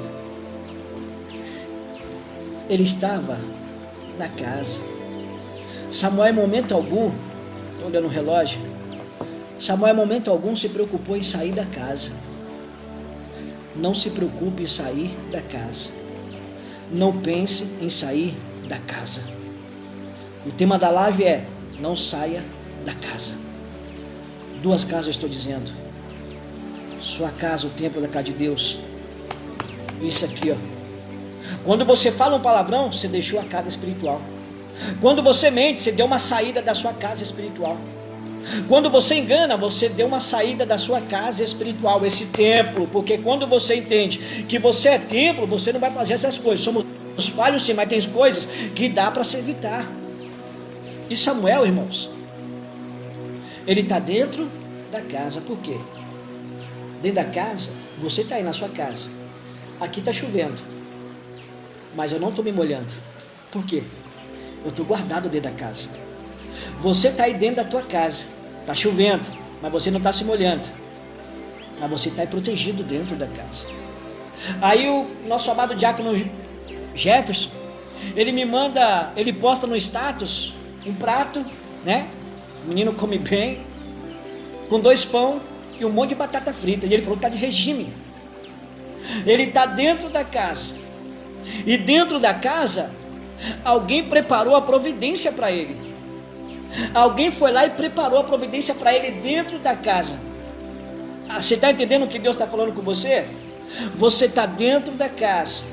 Ele estava na casa. Samuel, em momento algum, Estou olhando o relógio. Samuel, em momento algum, se preocupou em sair da casa. Não se preocupe em sair da casa. Não pense em sair da casa. O tema da live é: não saia da casa. Duas casas estou dizendo. Sua casa, o templo da casa de Deus. Isso aqui, ó. Quando você fala um palavrão, você deixou a casa espiritual. Quando você mente, você deu uma saída da sua casa espiritual. Quando você engana, você deu uma saída da sua casa espiritual, esse templo, porque quando você entende que você é templo, você não vai fazer essas coisas. Somos falhos sim, mas tem coisas que dá para se evitar. E Samuel, irmãos, ele está dentro da casa, por quê? Dentro da casa, você está aí na sua casa. Aqui está chovendo, mas eu não estou me molhando. Por quê? Eu estou guardado dentro da casa. Você está aí dentro da tua casa. Está chovendo, mas você não está se molhando. Mas você está protegido dentro da casa. Aí o nosso amado diácono Jefferson, ele me manda, ele posta no status um prato, né? O menino come bem, com dois pão e um monte de batata frita. E ele falou que está de regime. Ele está dentro da casa. E dentro da casa Alguém preparou a providência para ele. Alguém foi lá e preparou a providência para ele dentro da casa. Ah, você está entendendo o que Deus está falando com você? Você está dentro da casa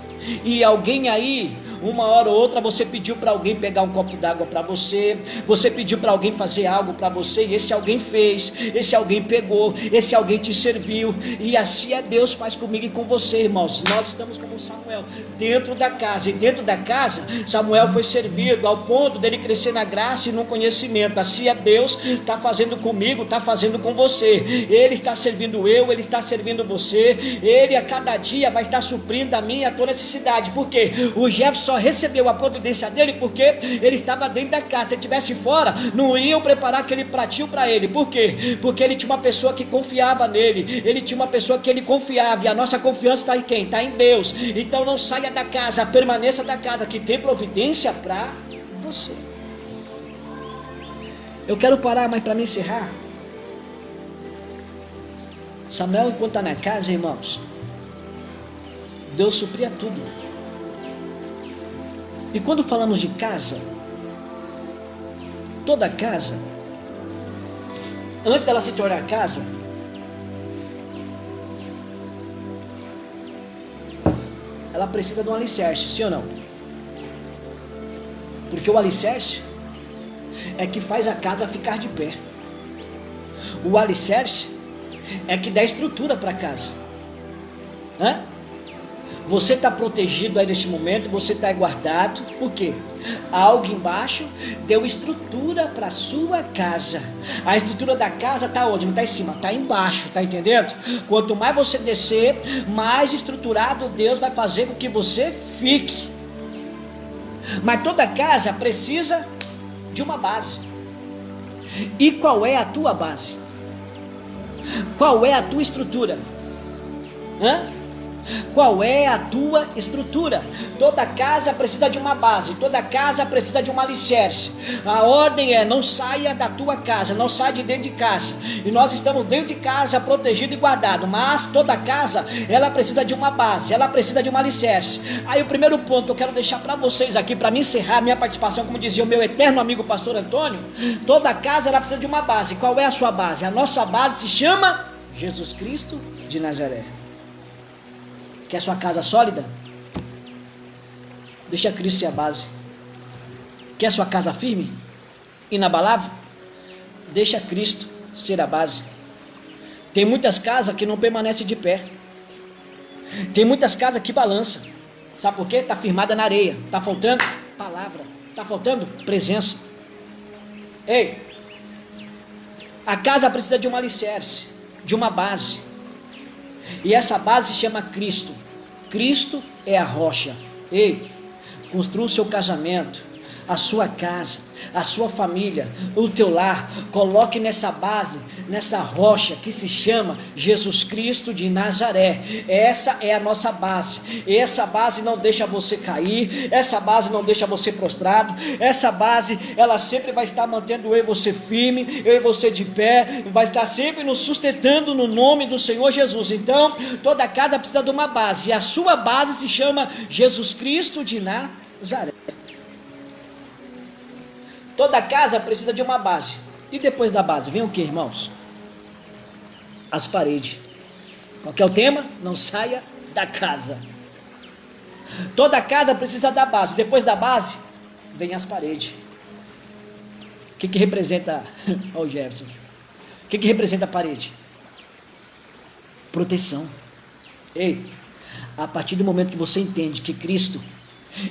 e alguém aí Uma hora ou outra você pediu para alguém pegar um copo d'água para você, você pediu para alguém fazer algo para você e esse alguém fez, esse alguém pegou, esse alguém te serviu. E assim é Deus faz comigo e com você, irmãos. Nós estamos como Samuel dentro da casa e dentro da casa Samuel foi servido ao ponto dele crescer na graça e no conhecimento. Assim é Deus está fazendo comigo, está fazendo com você. Ele está servindo eu, ele está servindo você. Ele a cada dia vai estar suprindo a minha a tua necessidade. Porque o Jefferson só recebeu a providência dele porque ele estava dentro da casa. Se estivesse fora, não iam preparar aquele pratinho para ele. Por quê? Porque ele tinha uma pessoa que confiava nele. Ele tinha uma pessoa que ele confiava. E a nossa confiança está em quem? Está em Deus. Então não saia da casa, permaneça da casa, que tem providência para você. Eu quero parar, mas para me encerrar. Samuel, enquanto está na casa, irmãos, Deus supria tudo. E quando falamos de casa, toda casa, antes dela se tornar casa, ela precisa de um alicerce, sim ou não? Porque o alicerce é que faz a casa ficar de pé. O alicerce é que dá estrutura para a casa. Hã? Você está protegido aí neste momento, você está guardado, por quê? Algo embaixo deu estrutura para sua casa. A estrutura da casa está onde? Não está em cima, está embaixo, tá entendendo? Quanto mais você descer, mais estruturado Deus vai fazer com que você fique. Mas toda casa precisa de uma base. E qual é a tua base? Qual é a tua estrutura? Hã? Qual é a tua estrutura? Toda casa precisa de uma base, toda casa precisa de um alicerce. A ordem é: não saia da tua casa, não saia de dentro de casa. E nós estamos dentro de casa, protegido e guardado. Mas toda casa, ela precisa de uma base, ela precisa de um alicerce. Aí o primeiro ponto que eu quero deixar para vocês aqui, para me encerrar minha participação, como dizia o meu eterno amigo pastor Antônio, toda casa ela precisa de uma base. Qual é a sua base? A nossa base se chama Jesus Cristo de Nazaré. Quer sua casa sólida? Deixa Cristo ser a base. Quer sua casa firme? Inabalável? Deixa Cristo ser a base. Tem muitas casas que não permanecem de pé. Tem muitas casas que balançam. Sabe por quê? Está firmada na areia. Está faltando palavra. Está faltando presença. Ei, a casa precisa de um alicerce, de uma base. E essa base se chama Cristo. Cristo é a rocha. Ei, construa o seu casamento, a sua casa, a sua família, o teu lar. Coloque nessa base, nessa rocha que se chama Jesus Cristo de Nazaré. Essa é a nossa base. Essa base não deixa você cair, essa base não deixa você prostrado. Essa base, ela sempre vai estar mantendo eu e você firme, eu e você de pé, vai estar sempre nos sustentando no nome do Senhor Jesus. Então, toda casa precisa de uma base, e a sua base se chama Jesus Cristo de Nazaré. Toda casa precisa de uma base. E depois da base, vem o que, irmãos? As paredes. Qual é o tema? Não saia da casa. Toda casa precisa da base. Depois da base, vem as paredes. O que, que representa, o Jefferson? O que, que representa a parede? Proteção. Ei, a partir do momento que você entende que Cristo,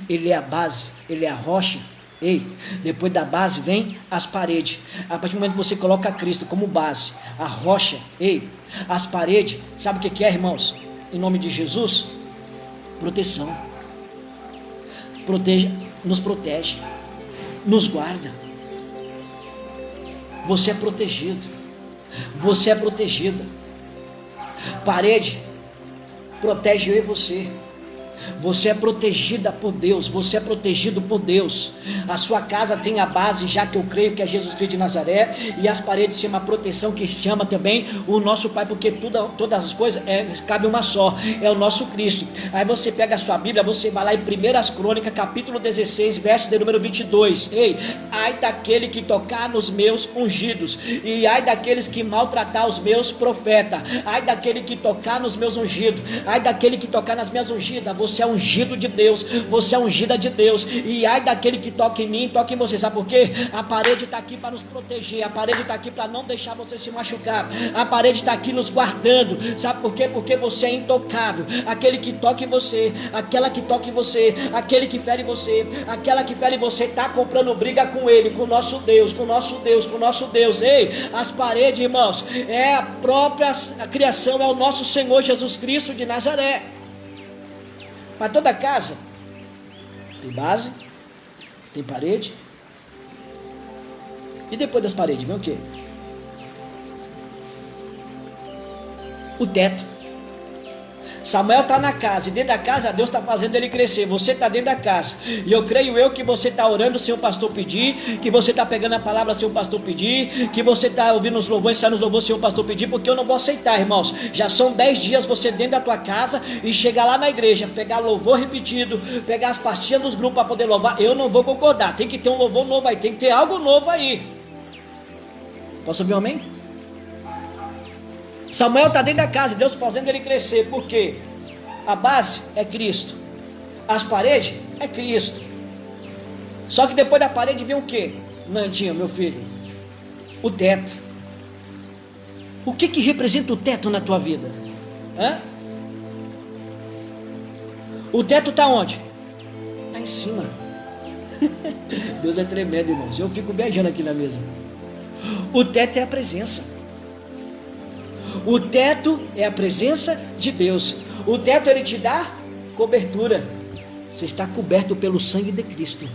Ele é a base, Ele é a rocha, Ei, depois da base vem as paredes. A partir do momento que você coloca Cristo como base, a rocha, ei, as paredes, sabe o que é, irmãos? Em nome de Jesus, proteção. Proteja, nos protege, nos guarda. Você é protegido. Você é protegida. Parede protege eu e você. Você é protegida por Deus, você é protegido por Deus. A sua casa tem a base, já que eu creio que é Jesus Cristo de Nazaré, e as paredes chama a proteção, que chama também o nosso Pai, porque tudo, todas as coisas é, cabe uma só, é o nosso Cristo. Aí você pega a sua Bíblia, você vai lá em 1 Crônicas, capítulo 16, verso de número 22. Ei, ai daquele que tocar nos meus ungidos, e ai daqueles que maltratar os meus profetas, ai daquele que tocar nos meus ungidos, ai daquele que tocar nas minhas ungidas Você é ungido de Deus, você é ungida de Deus. E ai daquele que toca em mim, toca em você. Sabe por quê? A parede está aqui para nos proteger, a parede está aqui para não deixar você se machucar, a parede está aqui nos guardando. Sabe por quê? Porque você é intocável. Aquele que toca em você, aquela que toca em você, aquele que fere você, aquela que fere você, está comprando briga com ele, com o nosso Deus, com o nosso Deus, com o nosso Deus. Ei, as paredes, irmãos, é a própria a criação, é o nosso Senhor Jesus Cristo de Nazaré. Mas toda casa tem base, tem parede. E depois das paredes, vem o quê? O teto. Samuel está na casa, e dentro da casa Deus está fazendo ele crescer. Você está dentro da casa. E eu creio eu que você está orando sem o pastor pedir, que você está pegando a palavra sem o pastor pedir, que você está ouvindo os louvores, saindo os louvores sem o pastor pedir, porque eu não vou aceitar, irmãos. Já são dez dias você dentro da tua casa e chegar lá na igreja, pegar louvor repetido, pegar as pastinhas dos grupos para poder louvar. Eu não vou concordar. Tem que ter um louvor novo aí, tem que ter algo novo aí. Posso ouvir um amém? Samuel está dentro da casa, Deus fazendo ele crescer, porque a base é Cristo, as paredes é Cristo. Só que depois da parede vem o que? Nandinho, meu filho, o teto. O que que representa o teto na tua vida? Hã? O teto está onde? Está em cima. Deus é tremendo, irmãos. Eu fico viajando aqui na mesa. O teto é a presença. O teto é a presença de Deus. O teto ele te dá cobertura. Você está coberto pelo sangue de Cristo.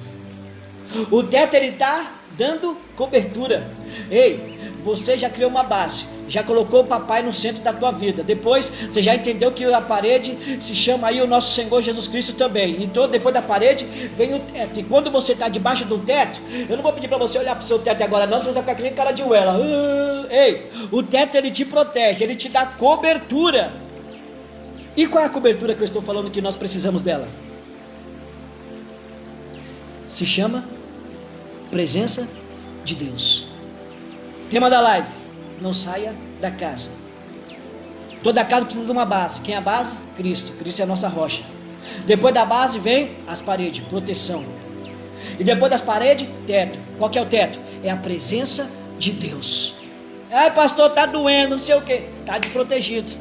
O teto ele está dando cobertura. Ei, você já criou uma base, já colocou o papai no centro da tua vida. Depois você já entendeu que a parede se chama aí o nosso Senhor Jesus Cristo também. Então depois da parede vem o teto. E quando você está debaixo do teto, eu não vou pedir para você olhar para o seu teto agora, não, senão você vai ficar que nem cara de uela. Uh, ei, o teto ele te protege, ele te dá cobertura. E qual é a cobertura que eu estou falando que nós precisamos dela? Se chama presença de Deus. Tema da live: não saia da casa. Toda casa precisa de uma base. Quem é a base? Cristo. Cristo é a nossa rocha. Depois da base vem as paredes, proteção. E depois das paredes, teto. Qual que é o teto? É a presença de Deus. Ai, pastor, tá doendo, não sei o que. Tá desprotegido.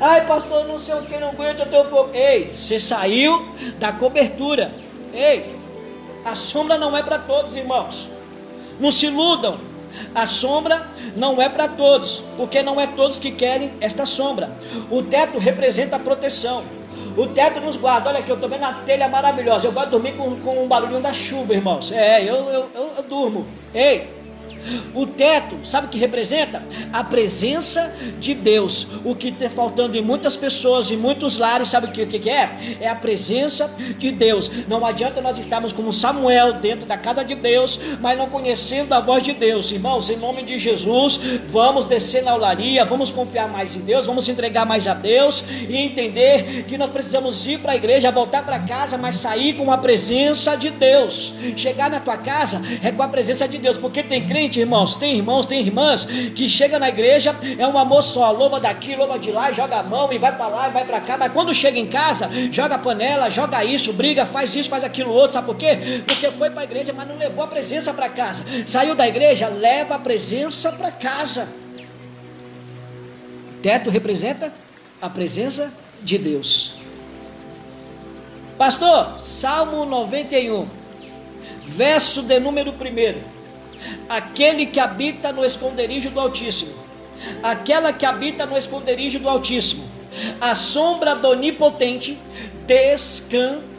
Ai, pastor, não sei o que, não aguento, eu tô fogo. Ei, você saiu da cobertura. Ei, a sombra não é para todos, irmãos. Não se iludam. A sombra não é para todos, porque não é todos que querem esta sombra. O teto representa a proteção. O teto nos guarda. Olha aqui, eu estou vendo a telha maravilhosa. Eu gosto de dormir com, com um barulhinho da chuva, irmãos. É, eu, eu, eu, eu durmo. Ei, o teto, sabe o que representa? A presença de Deus. O que está faltando em muitas pessoas, em muitos lares, sabe o que, que é? É a presença de Deus. Não adianta nós estarmos como Samuel dentro da casa de Deus, mas não conhecendo a voz de Deus. Irmãos, em nome de Jesus, vamos descer na olaria, vamos confiar mais em Deus, vamos entregar mais a Deus e entender que nós precisamos ir para a igreja, voltar para casa, mas sair com a presença de Deus. Chegar na tua casa é com a presença de Deus, porque tem crente irmãos: tem irmãos, tem irmãs que chega na igreja, é um amor só, louva daqui, louva de lá, joga a mão e vai para lá e vai para cá, mas quando chega em casa, joga a panela, joga isso, briga, faz isso, faz aquilo outro, sabe por quê? Porque foi para a igreja, mas não levou a presença para casa. Saiu da igreja, leva a presença para casa. Teto representa a presença de Deus. Pastor, Salmo 91, verso de número 1 aquele que habita no esconderijo do Altíssimo, aquela que habita no esconderijo do Altíssimo, a sombra do Onipotente descansará.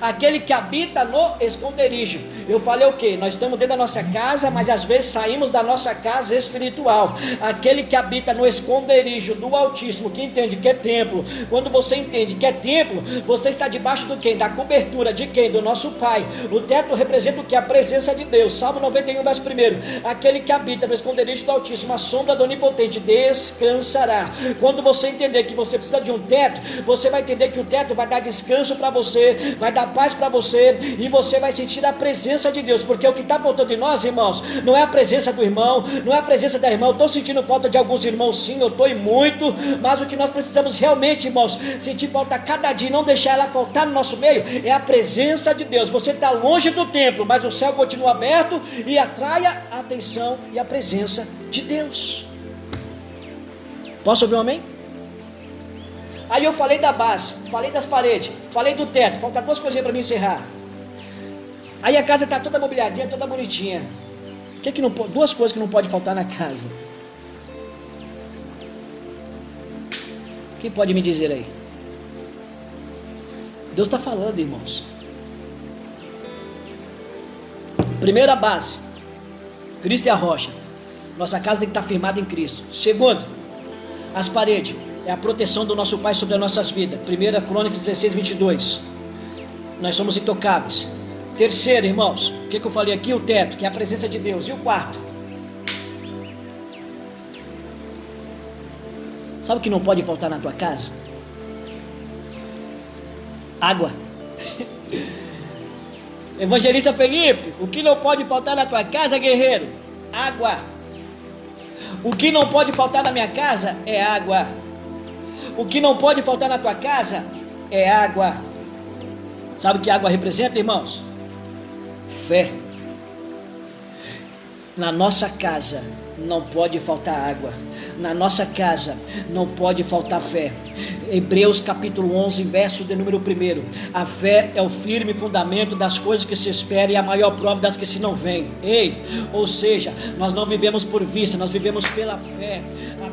Aquele que habita no esconderijo. Eu falei o que? Nós estamos dentro da nossa casa, mas às vezes saímos da nossa casa espiritual. Aquele que habita no esconderijo do Altíssimo, que entende que é templo. Quando você entende que é templo, você está debaixo do quem? Da cobertura de quem? Do nosso Pai. O teto representa o que? A presença de Deus. Salmo 91, verso 1. Aquele que habita no esconderijo do Altíssimo, a sombra do Onipotente, descansará. Quando você entender que você precisa de um teto, você vai entender que o teto vai dar descanso para você, vai dar paz para você e você vai sentir a presença de Deus, porque o que está faltando em nós, irmãos, não é a presença do irmão, não é a presença da irmã. Eu estou sentindo falta de alguns irmãos, sim, eu estou e muito, mas o que nós precisamos realmente, irmãos, sentir falta cada dia, não deixar ela faltar no nosso meio, é a presença de Deus. Você está longe do templo, mas o céu continua aberto e atraia a atenção e a presença de Deus. Posso ouvir um amém? Aí eu falei da base, falei das paredes, falei do teto, falta duas coisinhas para me encerrar. Aí a casa está toda mobiliadinha, toda bonitinha. Que, que não duas coisas que não pode faltar na casa. Quem pode me dizer aí? Deus está falando, irmãos. Primeira base, Cristo é a rocha. Nossa casa tem que estar firmada em Cristo. Segundo, as paredes é a proteção do nosso Pai sobre as nossas vidas. 1 Crônicas 16, 22. Nós somos intocáveis. Terceiro, irmãos, o que, que eu falei aqui? O teto, que é a presença de Deus. E o quarto? Sabe o que não pode faltar na tua casa? Água. Evangelista Felipe, o que não pode faltar na tua casa, guerreiro? Água. O que não pode faltar na minha casa é água. O que não pode faltar na tua casa é água. Sabe o que água representa, irmãos? Fé. Na nossa casa não pode faltar água. Na nossa casa não pode faltar fé. Hebreus capítulo 11, verso de número 1. A fé é o firme fundamento das coisas que se esperam e a maior prova das que se não vêm. Ei, ou seja, nós não vivemos por vista, nós vivemos pela fé.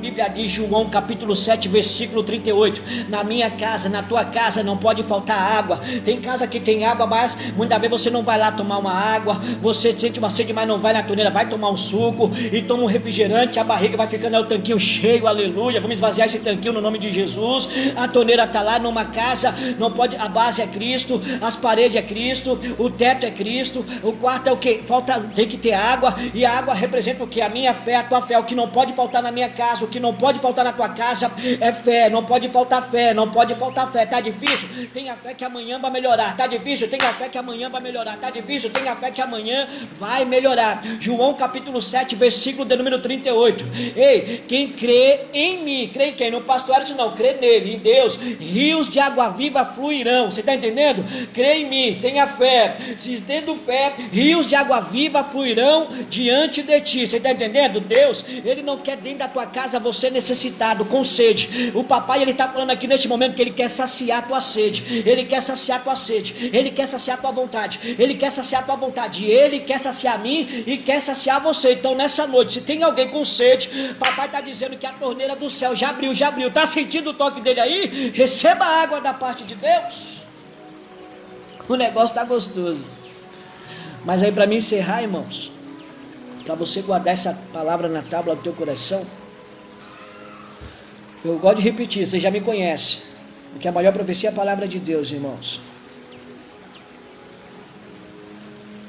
Bíblia diz, João capítulo 7, versículo 38: Na minha casa, na tua casa não pode faltar água. Tem casa que tem água, mas muitas vezes você não vai lá tomar uma água, você sente uma sede, mas não vai na torneira, vai tomar um suco e toma um refrigerante, a barriga vai ficando é o tanquinho cheio, aleluia. Vamos esvaziar esse tanquinho no nome de Jesus. A torneira está lá numa casa, não pode, a base é Cristo, as paredes é Cristo, o teto é Cristo, o quarto é o que? Falta, tem que ter água, e a água representa o que? A minha fé, a tua fé, o que não pode faltar na minha casa, o que não pode faltar na tua casa é fé, não pode faltar fé, não pode faltar fé. Tá difícil? Tenha fé que amanhã vai melhorar. Tá difícil? Tenha fé que amanhã vai melhorar. Tá difícil? Tenha fé que amanhã vai melhorar. João capítulo 7, versículo de número 38. Ei, quem crê em mim, crê em quem? No pastor Edson não, crê nele, em Deus, rios de água viva fluirão. Você está entendendo? Crê em mim, tenha fé. Se tendo fé, rios de água viva fluirão diante de ti. Você está entendendo? Deus, Ele não quer dentro da tua casa você necessitado, com sede. O papai, Ele está falando aqui neste momento que Ele quer saciar a tua sede. Ele quer saciar a tua sede. Ele quer saciar a tua vontade. Ele quer saciar a tua vontade. Ele quer saciar a mim e quer saciar você. Então, nessa noite, se tem alguém com sede, papai está dizendo que a torneira do céu já abriu, já abriu. Está sentindo o toque dele aí? Receba água da parte de Deus. O negócio está gostoso. Mas aí, para mim encerrar, irmãos, para você guardar essa palavra na tábua do teu coração, eu gosto de repetir, você já me conhece, porque a maior profecia é a palavra de Deus, irmãos.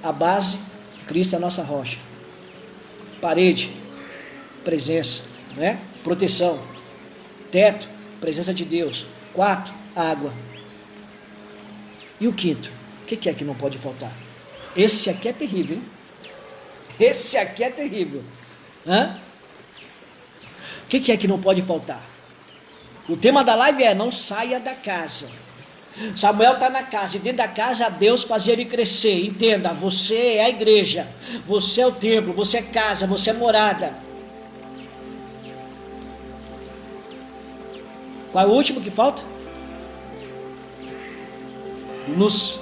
A base, Cristo é a nossa rocha. Parede, presença, né? Proteção. Teto, presença de Deus. Quarto, água. E o quinto? O que é que não pode faltar? Esse aqui é terrível, hein? Esse aqui é terrível. Hã? O que é que não pode faltar? O tema da live é: não saia da casa. Samuel está na casa, e dentro da casa Deus fazia ele crescer. Entenda, você é a igreja, você é o templo, você é casa, você é morada. Qual é o último que falta? Luz.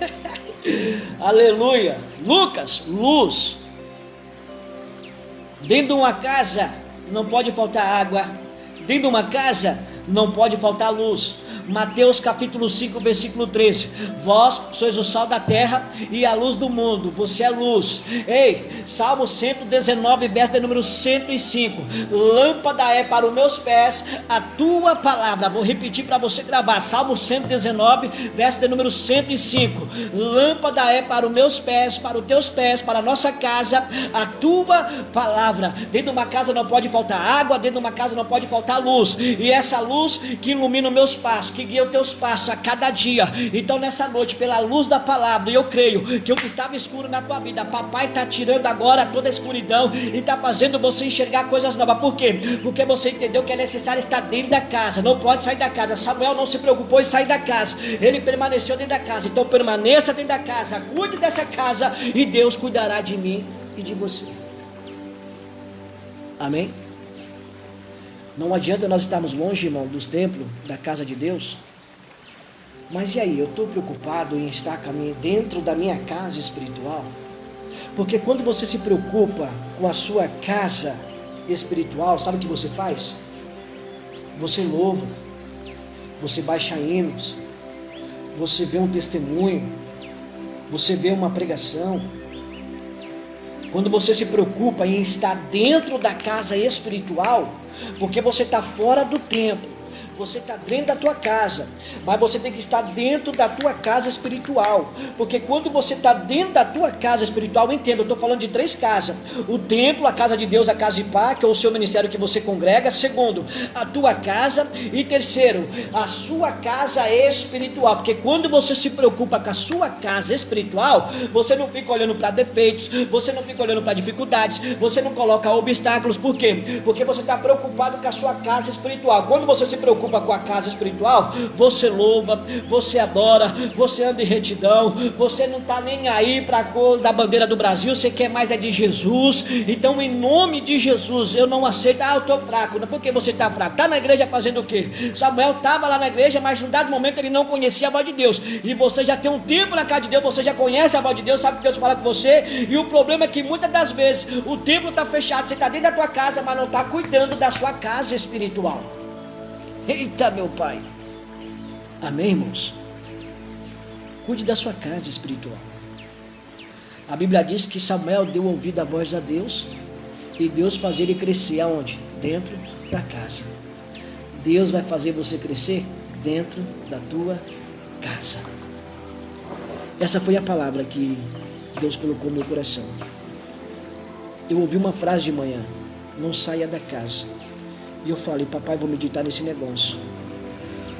Aleluia. Lucas, luz. Dentro de uma casa não pode faltar água. Dentro de uma casa não pode faltar luz. Mateus capítulo 5, versículo 13. Vós sois o sal da terra e a luz do mundo. Você é luz. Ei, Salmo 119, verso número 105. Lâmpada é para os meus pés a tua palavra. Vou repetir para você gravar. Salmo 119, verso número 105. Lâmpada é para os meus pés, para os teus pés, para a nossa casa, a tua palavra. Dentro de uma casa não pode faltar água, dentro de uma casa não pode faltar luz. E essa luz que ilumina os meus passos passo, que guia os teus passos a cada dia. Então, nessa noite, pela luz da palavra, eu creio que o que estava escuro na tua vida, papai está tirando agora toda a escuridão e está fazendo você enxergar coisas novas. Por quê? Porque você entendeu que é necessário estar dentro da casa, não pode sair da casa. Samuel não se preocupou em sair da casa, ele permaneceu dentro da casa. Então, permaneça dentro da casa, cuide dessa casa e Deus cuidará de mim e de você. Amém? Não adianta nós estarmos longe, irmão, dos templos, da casa de Deus. Mas e aí, eu estou preocupado em estar dentro da minha casa espiritual? Porque quando você se preocupa com a sua casa espiritual, sabe o que você faz? Você louva, você baixa hinos, você vê um testemunho, você vê uma pregação, quando você se preocupa em estar dentro da casa espiritual, porque você está fora do templo, você está dentro da tua casa, mas você tem que estar dentro da tua casa espiritual, porque quando você está dentro da tua casa espiritual, entenda, eu estou falando de três casas: o templo, a casa de Deus, a casa de pá, que é o seu ministério que você congrega, segundo, a tua casa, e terceiro, a sua casa espiritual, porque quando você se preocupa com a sua casa espiritual, você não fica olhando para defeitos, você não fica olhando para dificuldades, você não coloca obstáculos, por quê? Porque você está preocupado com a sua casa espiritual. Quando você se preocupa preocupa com a casa espiritual, você louva, você adora, você anda em retidão, você não está nem aí para a cor da bandeira do Brasil, você quer mais é de Jesus. Então, em nome de Jesus, eu não aceito, ah, eu estou fraco. Por que você está fraco? Está na igreja fazendo o quê? Samuel estava lá na igreja, mas num dado momento ele não conhecia a voz de Deus. E você já tem um tempo na casa de Deus, você já conhece a voz de Deus, sabe que Deus fala com você. E o problema é que muitas das vezes o templo está fechado, você está dentro da tua casa, mas não está cuidando da sua casa espiritual. Eita, meu Pai. Amém, irmãos? Cuide da sua casa espiritual. A Bíblia diz que Samuel deu ouvido à voz de Deus e Deus faz ele crescer aonde? Dentro da casa. Deus vai fazer você crescer dentro da tua casa. Essa foi a palavra que Deus colocou no meu coração. Eu ouvi uma frase de manhã: não saia da casa e eu falei, papai, vou meditar nesse negócio.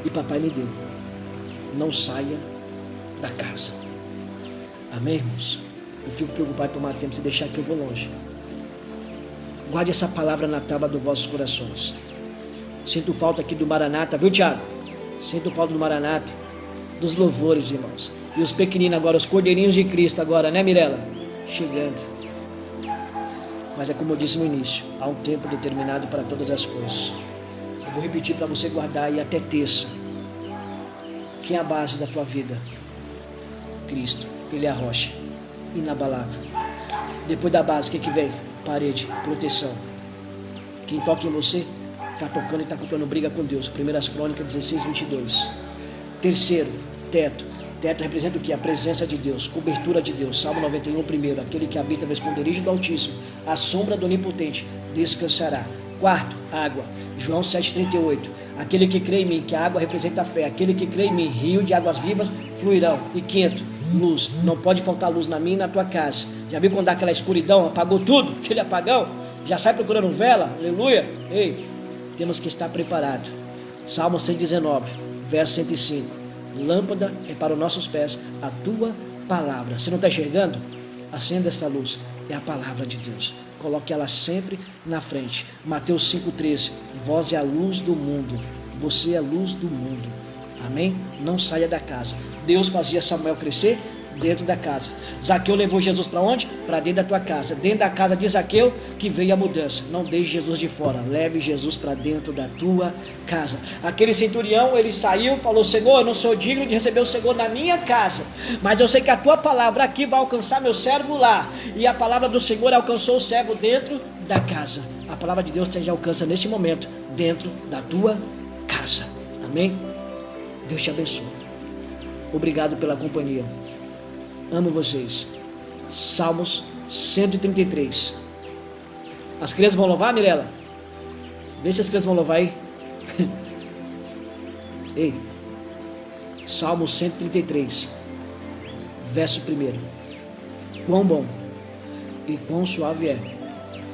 E papai me deu. Não saia da casa. Amém, irmãos? Eu fico preocupado tomar tempo se deixar que eu vou longe. Guarde essa palavra na tábua dos vossos corações. Sinto falta aqui do Maranata, viu, Tiago? Sinto falta do Maranata, dos louvores, irmãos. E os pequeninos agora, os cordeirinhos de Cristo agora, né, Mirela? Chegando. Mas é como eu disse no início, há um tempo determinado para todas as coisas. Eu vou repetir para você guardar aí até terça. Quem é a base da tua vida? Cristo. Ele é a rocha. Inabalável. Depois da base, o que, que vem? Parede, proteção. Quem toca em você, está tocando e está comprando briga com Deus. Primeiras Crônicas 16, 22. Terceiro, teto. Teto representa o que? A presença de Deus, cobertura de Deus. Salmo 91, primeiro. Aquele que habita no esconderijo do Altíssimo, a sombra do Onipotente, descansará. Quarto, água. João 7,38. Aquele que crê em mim, que a água representa a fé. Aquele que crê em mim, rio de águas vivas fluirão. E quinto, luz. Não pode faltar luz na minha e na tua casa. Já viu quando dá aquela escuridão, apagou tudo, aquele apagão? Já sai procurando vela? Aleluia. Ei, temos que estar preparado. Salmo 119, verso 105. Lâmpada é para os nossos pés a tua palavra. Você não está enxergando? Acenda essa luz. É a palavra de Deus. Coloque ela sempre na frente. Mateus 5,13. Vós é a luz do mundo. Você é a luz do mundo. Amém? Não saia da casa. Deus fazia Samuel crescer dentro da casa. Zaqueu levou Jesus para onde? Para dentro da tua casa. Dentro da casa de Zaqueu que veio a mudança. Não deixe Jesus de fora. Leve Jesus para dentro da tua casa. Aquele centurião, ele saiu, falou: Senhor, eu não sou digno de receber o Senhor na minha casa, mas eu sei que a tua palavra aqui vai alcançar meu servo lá. E a palavra do Senhor alcançou o servo dentro da casa. A palavra de Deus te alcança neste momento dentro da tua casa. Amém? Deus te abençoe. Obrigado pela companhia. Amo vocês. Salmos 133. As crianças vão louvar, Mirela? Vê se as crianças vão louvar aí. Ei. Salmo 133. Verso 1. Quão bom e quão suave é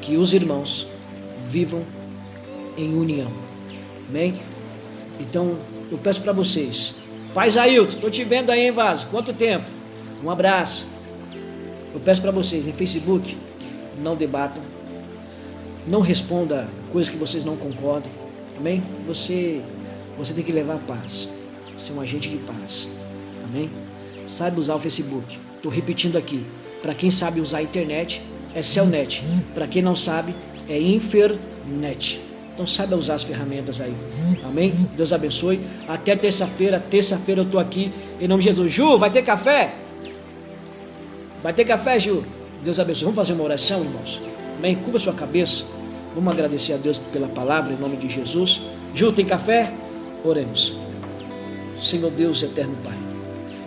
que os irmãos vivam em união. Amém? Então, eu peço para vocês. Pai Ailton, estou te vendo aí, hein, Vaso? Quanto tempo? Um abraço. Eu peço para vocês, em Facebook, não debatam. Não responda coisas que vocês não concordem. Amém? Você, você tem que levar paz. Ser um agente de paz. Amém? Saiba usar o Facebook. Estou repetindo aqui. Para quem sabe usar a internet, é Celnet. Para quem não sabe, é Infernet. Então saiba usar as ferramentas aí. Amém? Deus abençoe. Até terça-feira. Terça-feira eu estou aqui. Em nome de Jesus. Ju, vai ter café? Vai ter café, Ju? Deus abençoe. Vamos fazer uma oração, irmãos? Amém? Curva sua cabeça. Vamos agradecer a Deus pela palavra em nome de Jesus. Ju, tem café? Oremos. Senhor Deus, eterno Pai.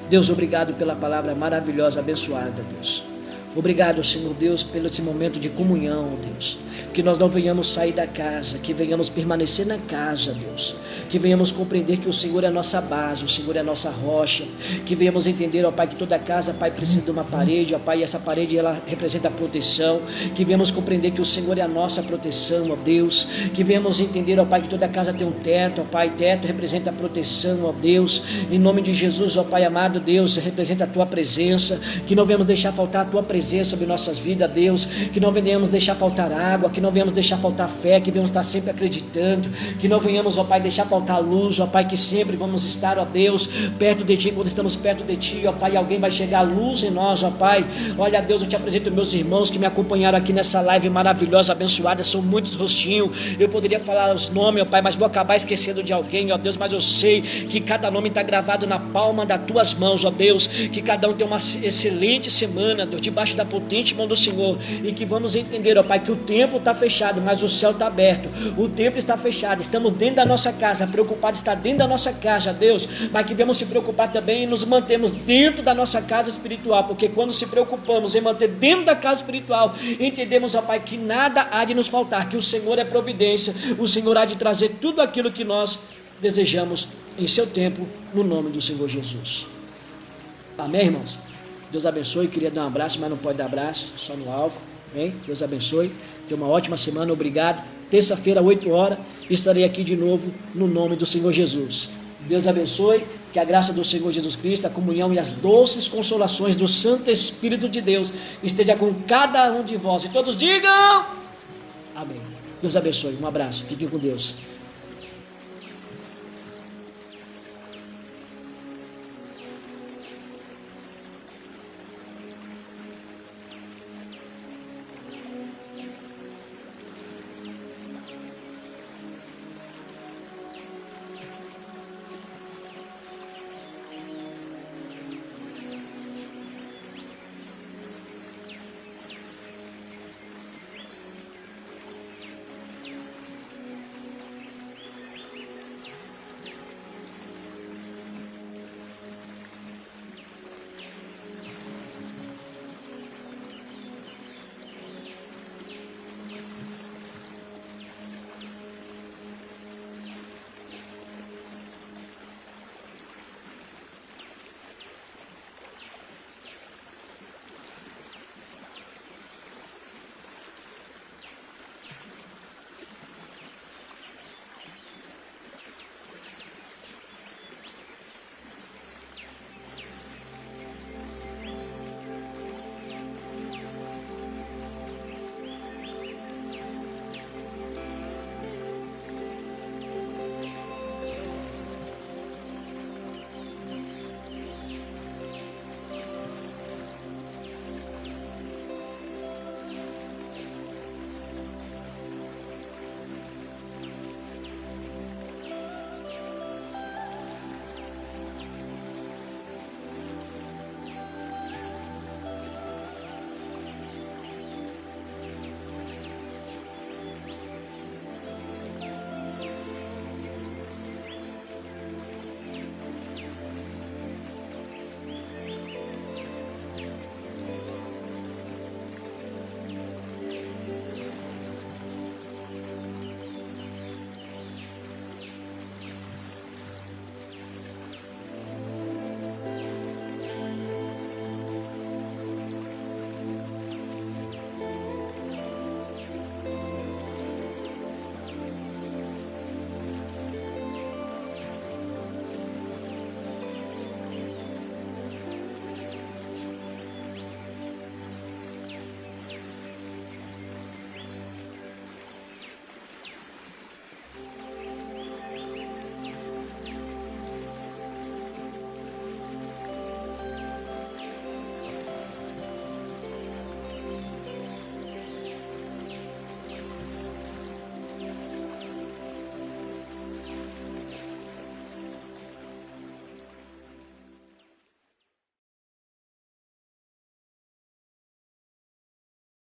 Deus, obrigado pela palavra maravilhosa, abençoada, Deus. Obrigado, Senhor Deus, pelo esse momento de comunhão, Deus. Que nós não venhamos sair da casa, que venhamos permanecer na casa, Deus. Que venhamos compreender que o Senhor é a nossa base, o Senhor é a nossa rocha. Que venhamos entender, ó Pai, que toda casa, Pai, precisa de uma parede, ó Pai, e essa parede ela representa a proteção. Que venhamos compreender que o Senhor é a nossa proteção, ó Deus. Que venhamos entender, ó Pai, que toda casa tem um teto, ó Pai, teto representa a proteção, ó Deus. Em nome de Jesus, ó Pai amado, Deus, representa a tua presença. Que não venhamos deixar faltar a tua presença presença sobre nossas vidas, Deus. Que não venhamos deixar faltar água, que não venhamos deixar faltar fé, que venhamos estar sempre acreditando. Que não venhamos, ó Pai, deixar faltar luz, ó Pai, que sempre vamos estar, ó Deus, perto de Ti. Quando estamos perto de Ti, ó Pai, alguém vai chegar a luz em nós, ó Pai. Olha, Deus, eu te apresento meus irmãos que me acompanharam aqui nessa live maravilhosa, abençoada. São muitos rostinhos. Eu poderia falar os nomes, ó Pai, mas vou acabar esquecendo de alguém, ó Deus. Mas eu sei que cada nome está gravado na palma das tuas mãos, ó Deus. Que cada um tem uma excelente semana, Deus, debaixo debaixo da potente mão do Senhor e que vamos entender, ó Pai, que o templo está fechado, mas o céu está aberto. O templo está fechado, estamos dentro da nossa casa, preocupados está dentro da nossa casa, Deus, mas que vamos se preocupar também e nos mantemos dentro da nossa casa espiritual, porque quando se preocupamos em manter dentro da casa espiritual, entendemos, ó Pai, que nada há de nos faltar, que o Senhor é providência, o Senhor há de trazer tudo aquilo que nós desejamos em seu tempo, no nome do Senhor Jesus. Amém, irmãos? Deus abençoe. Queria dar um abraço, mas não pode dar abraço, só no álcool. Amém? Deus abençoe. Tenha uma ótima semana. Obrigado. Terça-feira, 8 horas, estarei aqui de novo no nome do Senhor Jesus. Deus abençoe. Que a graça do Senhor Jesus Cristo, a comunhão e as doces consolações do Santo Espírito de Deus esteja com cada um de vós. E todos digam: Amém. Deus abençoe. Um abraço. Fiquem com Deus.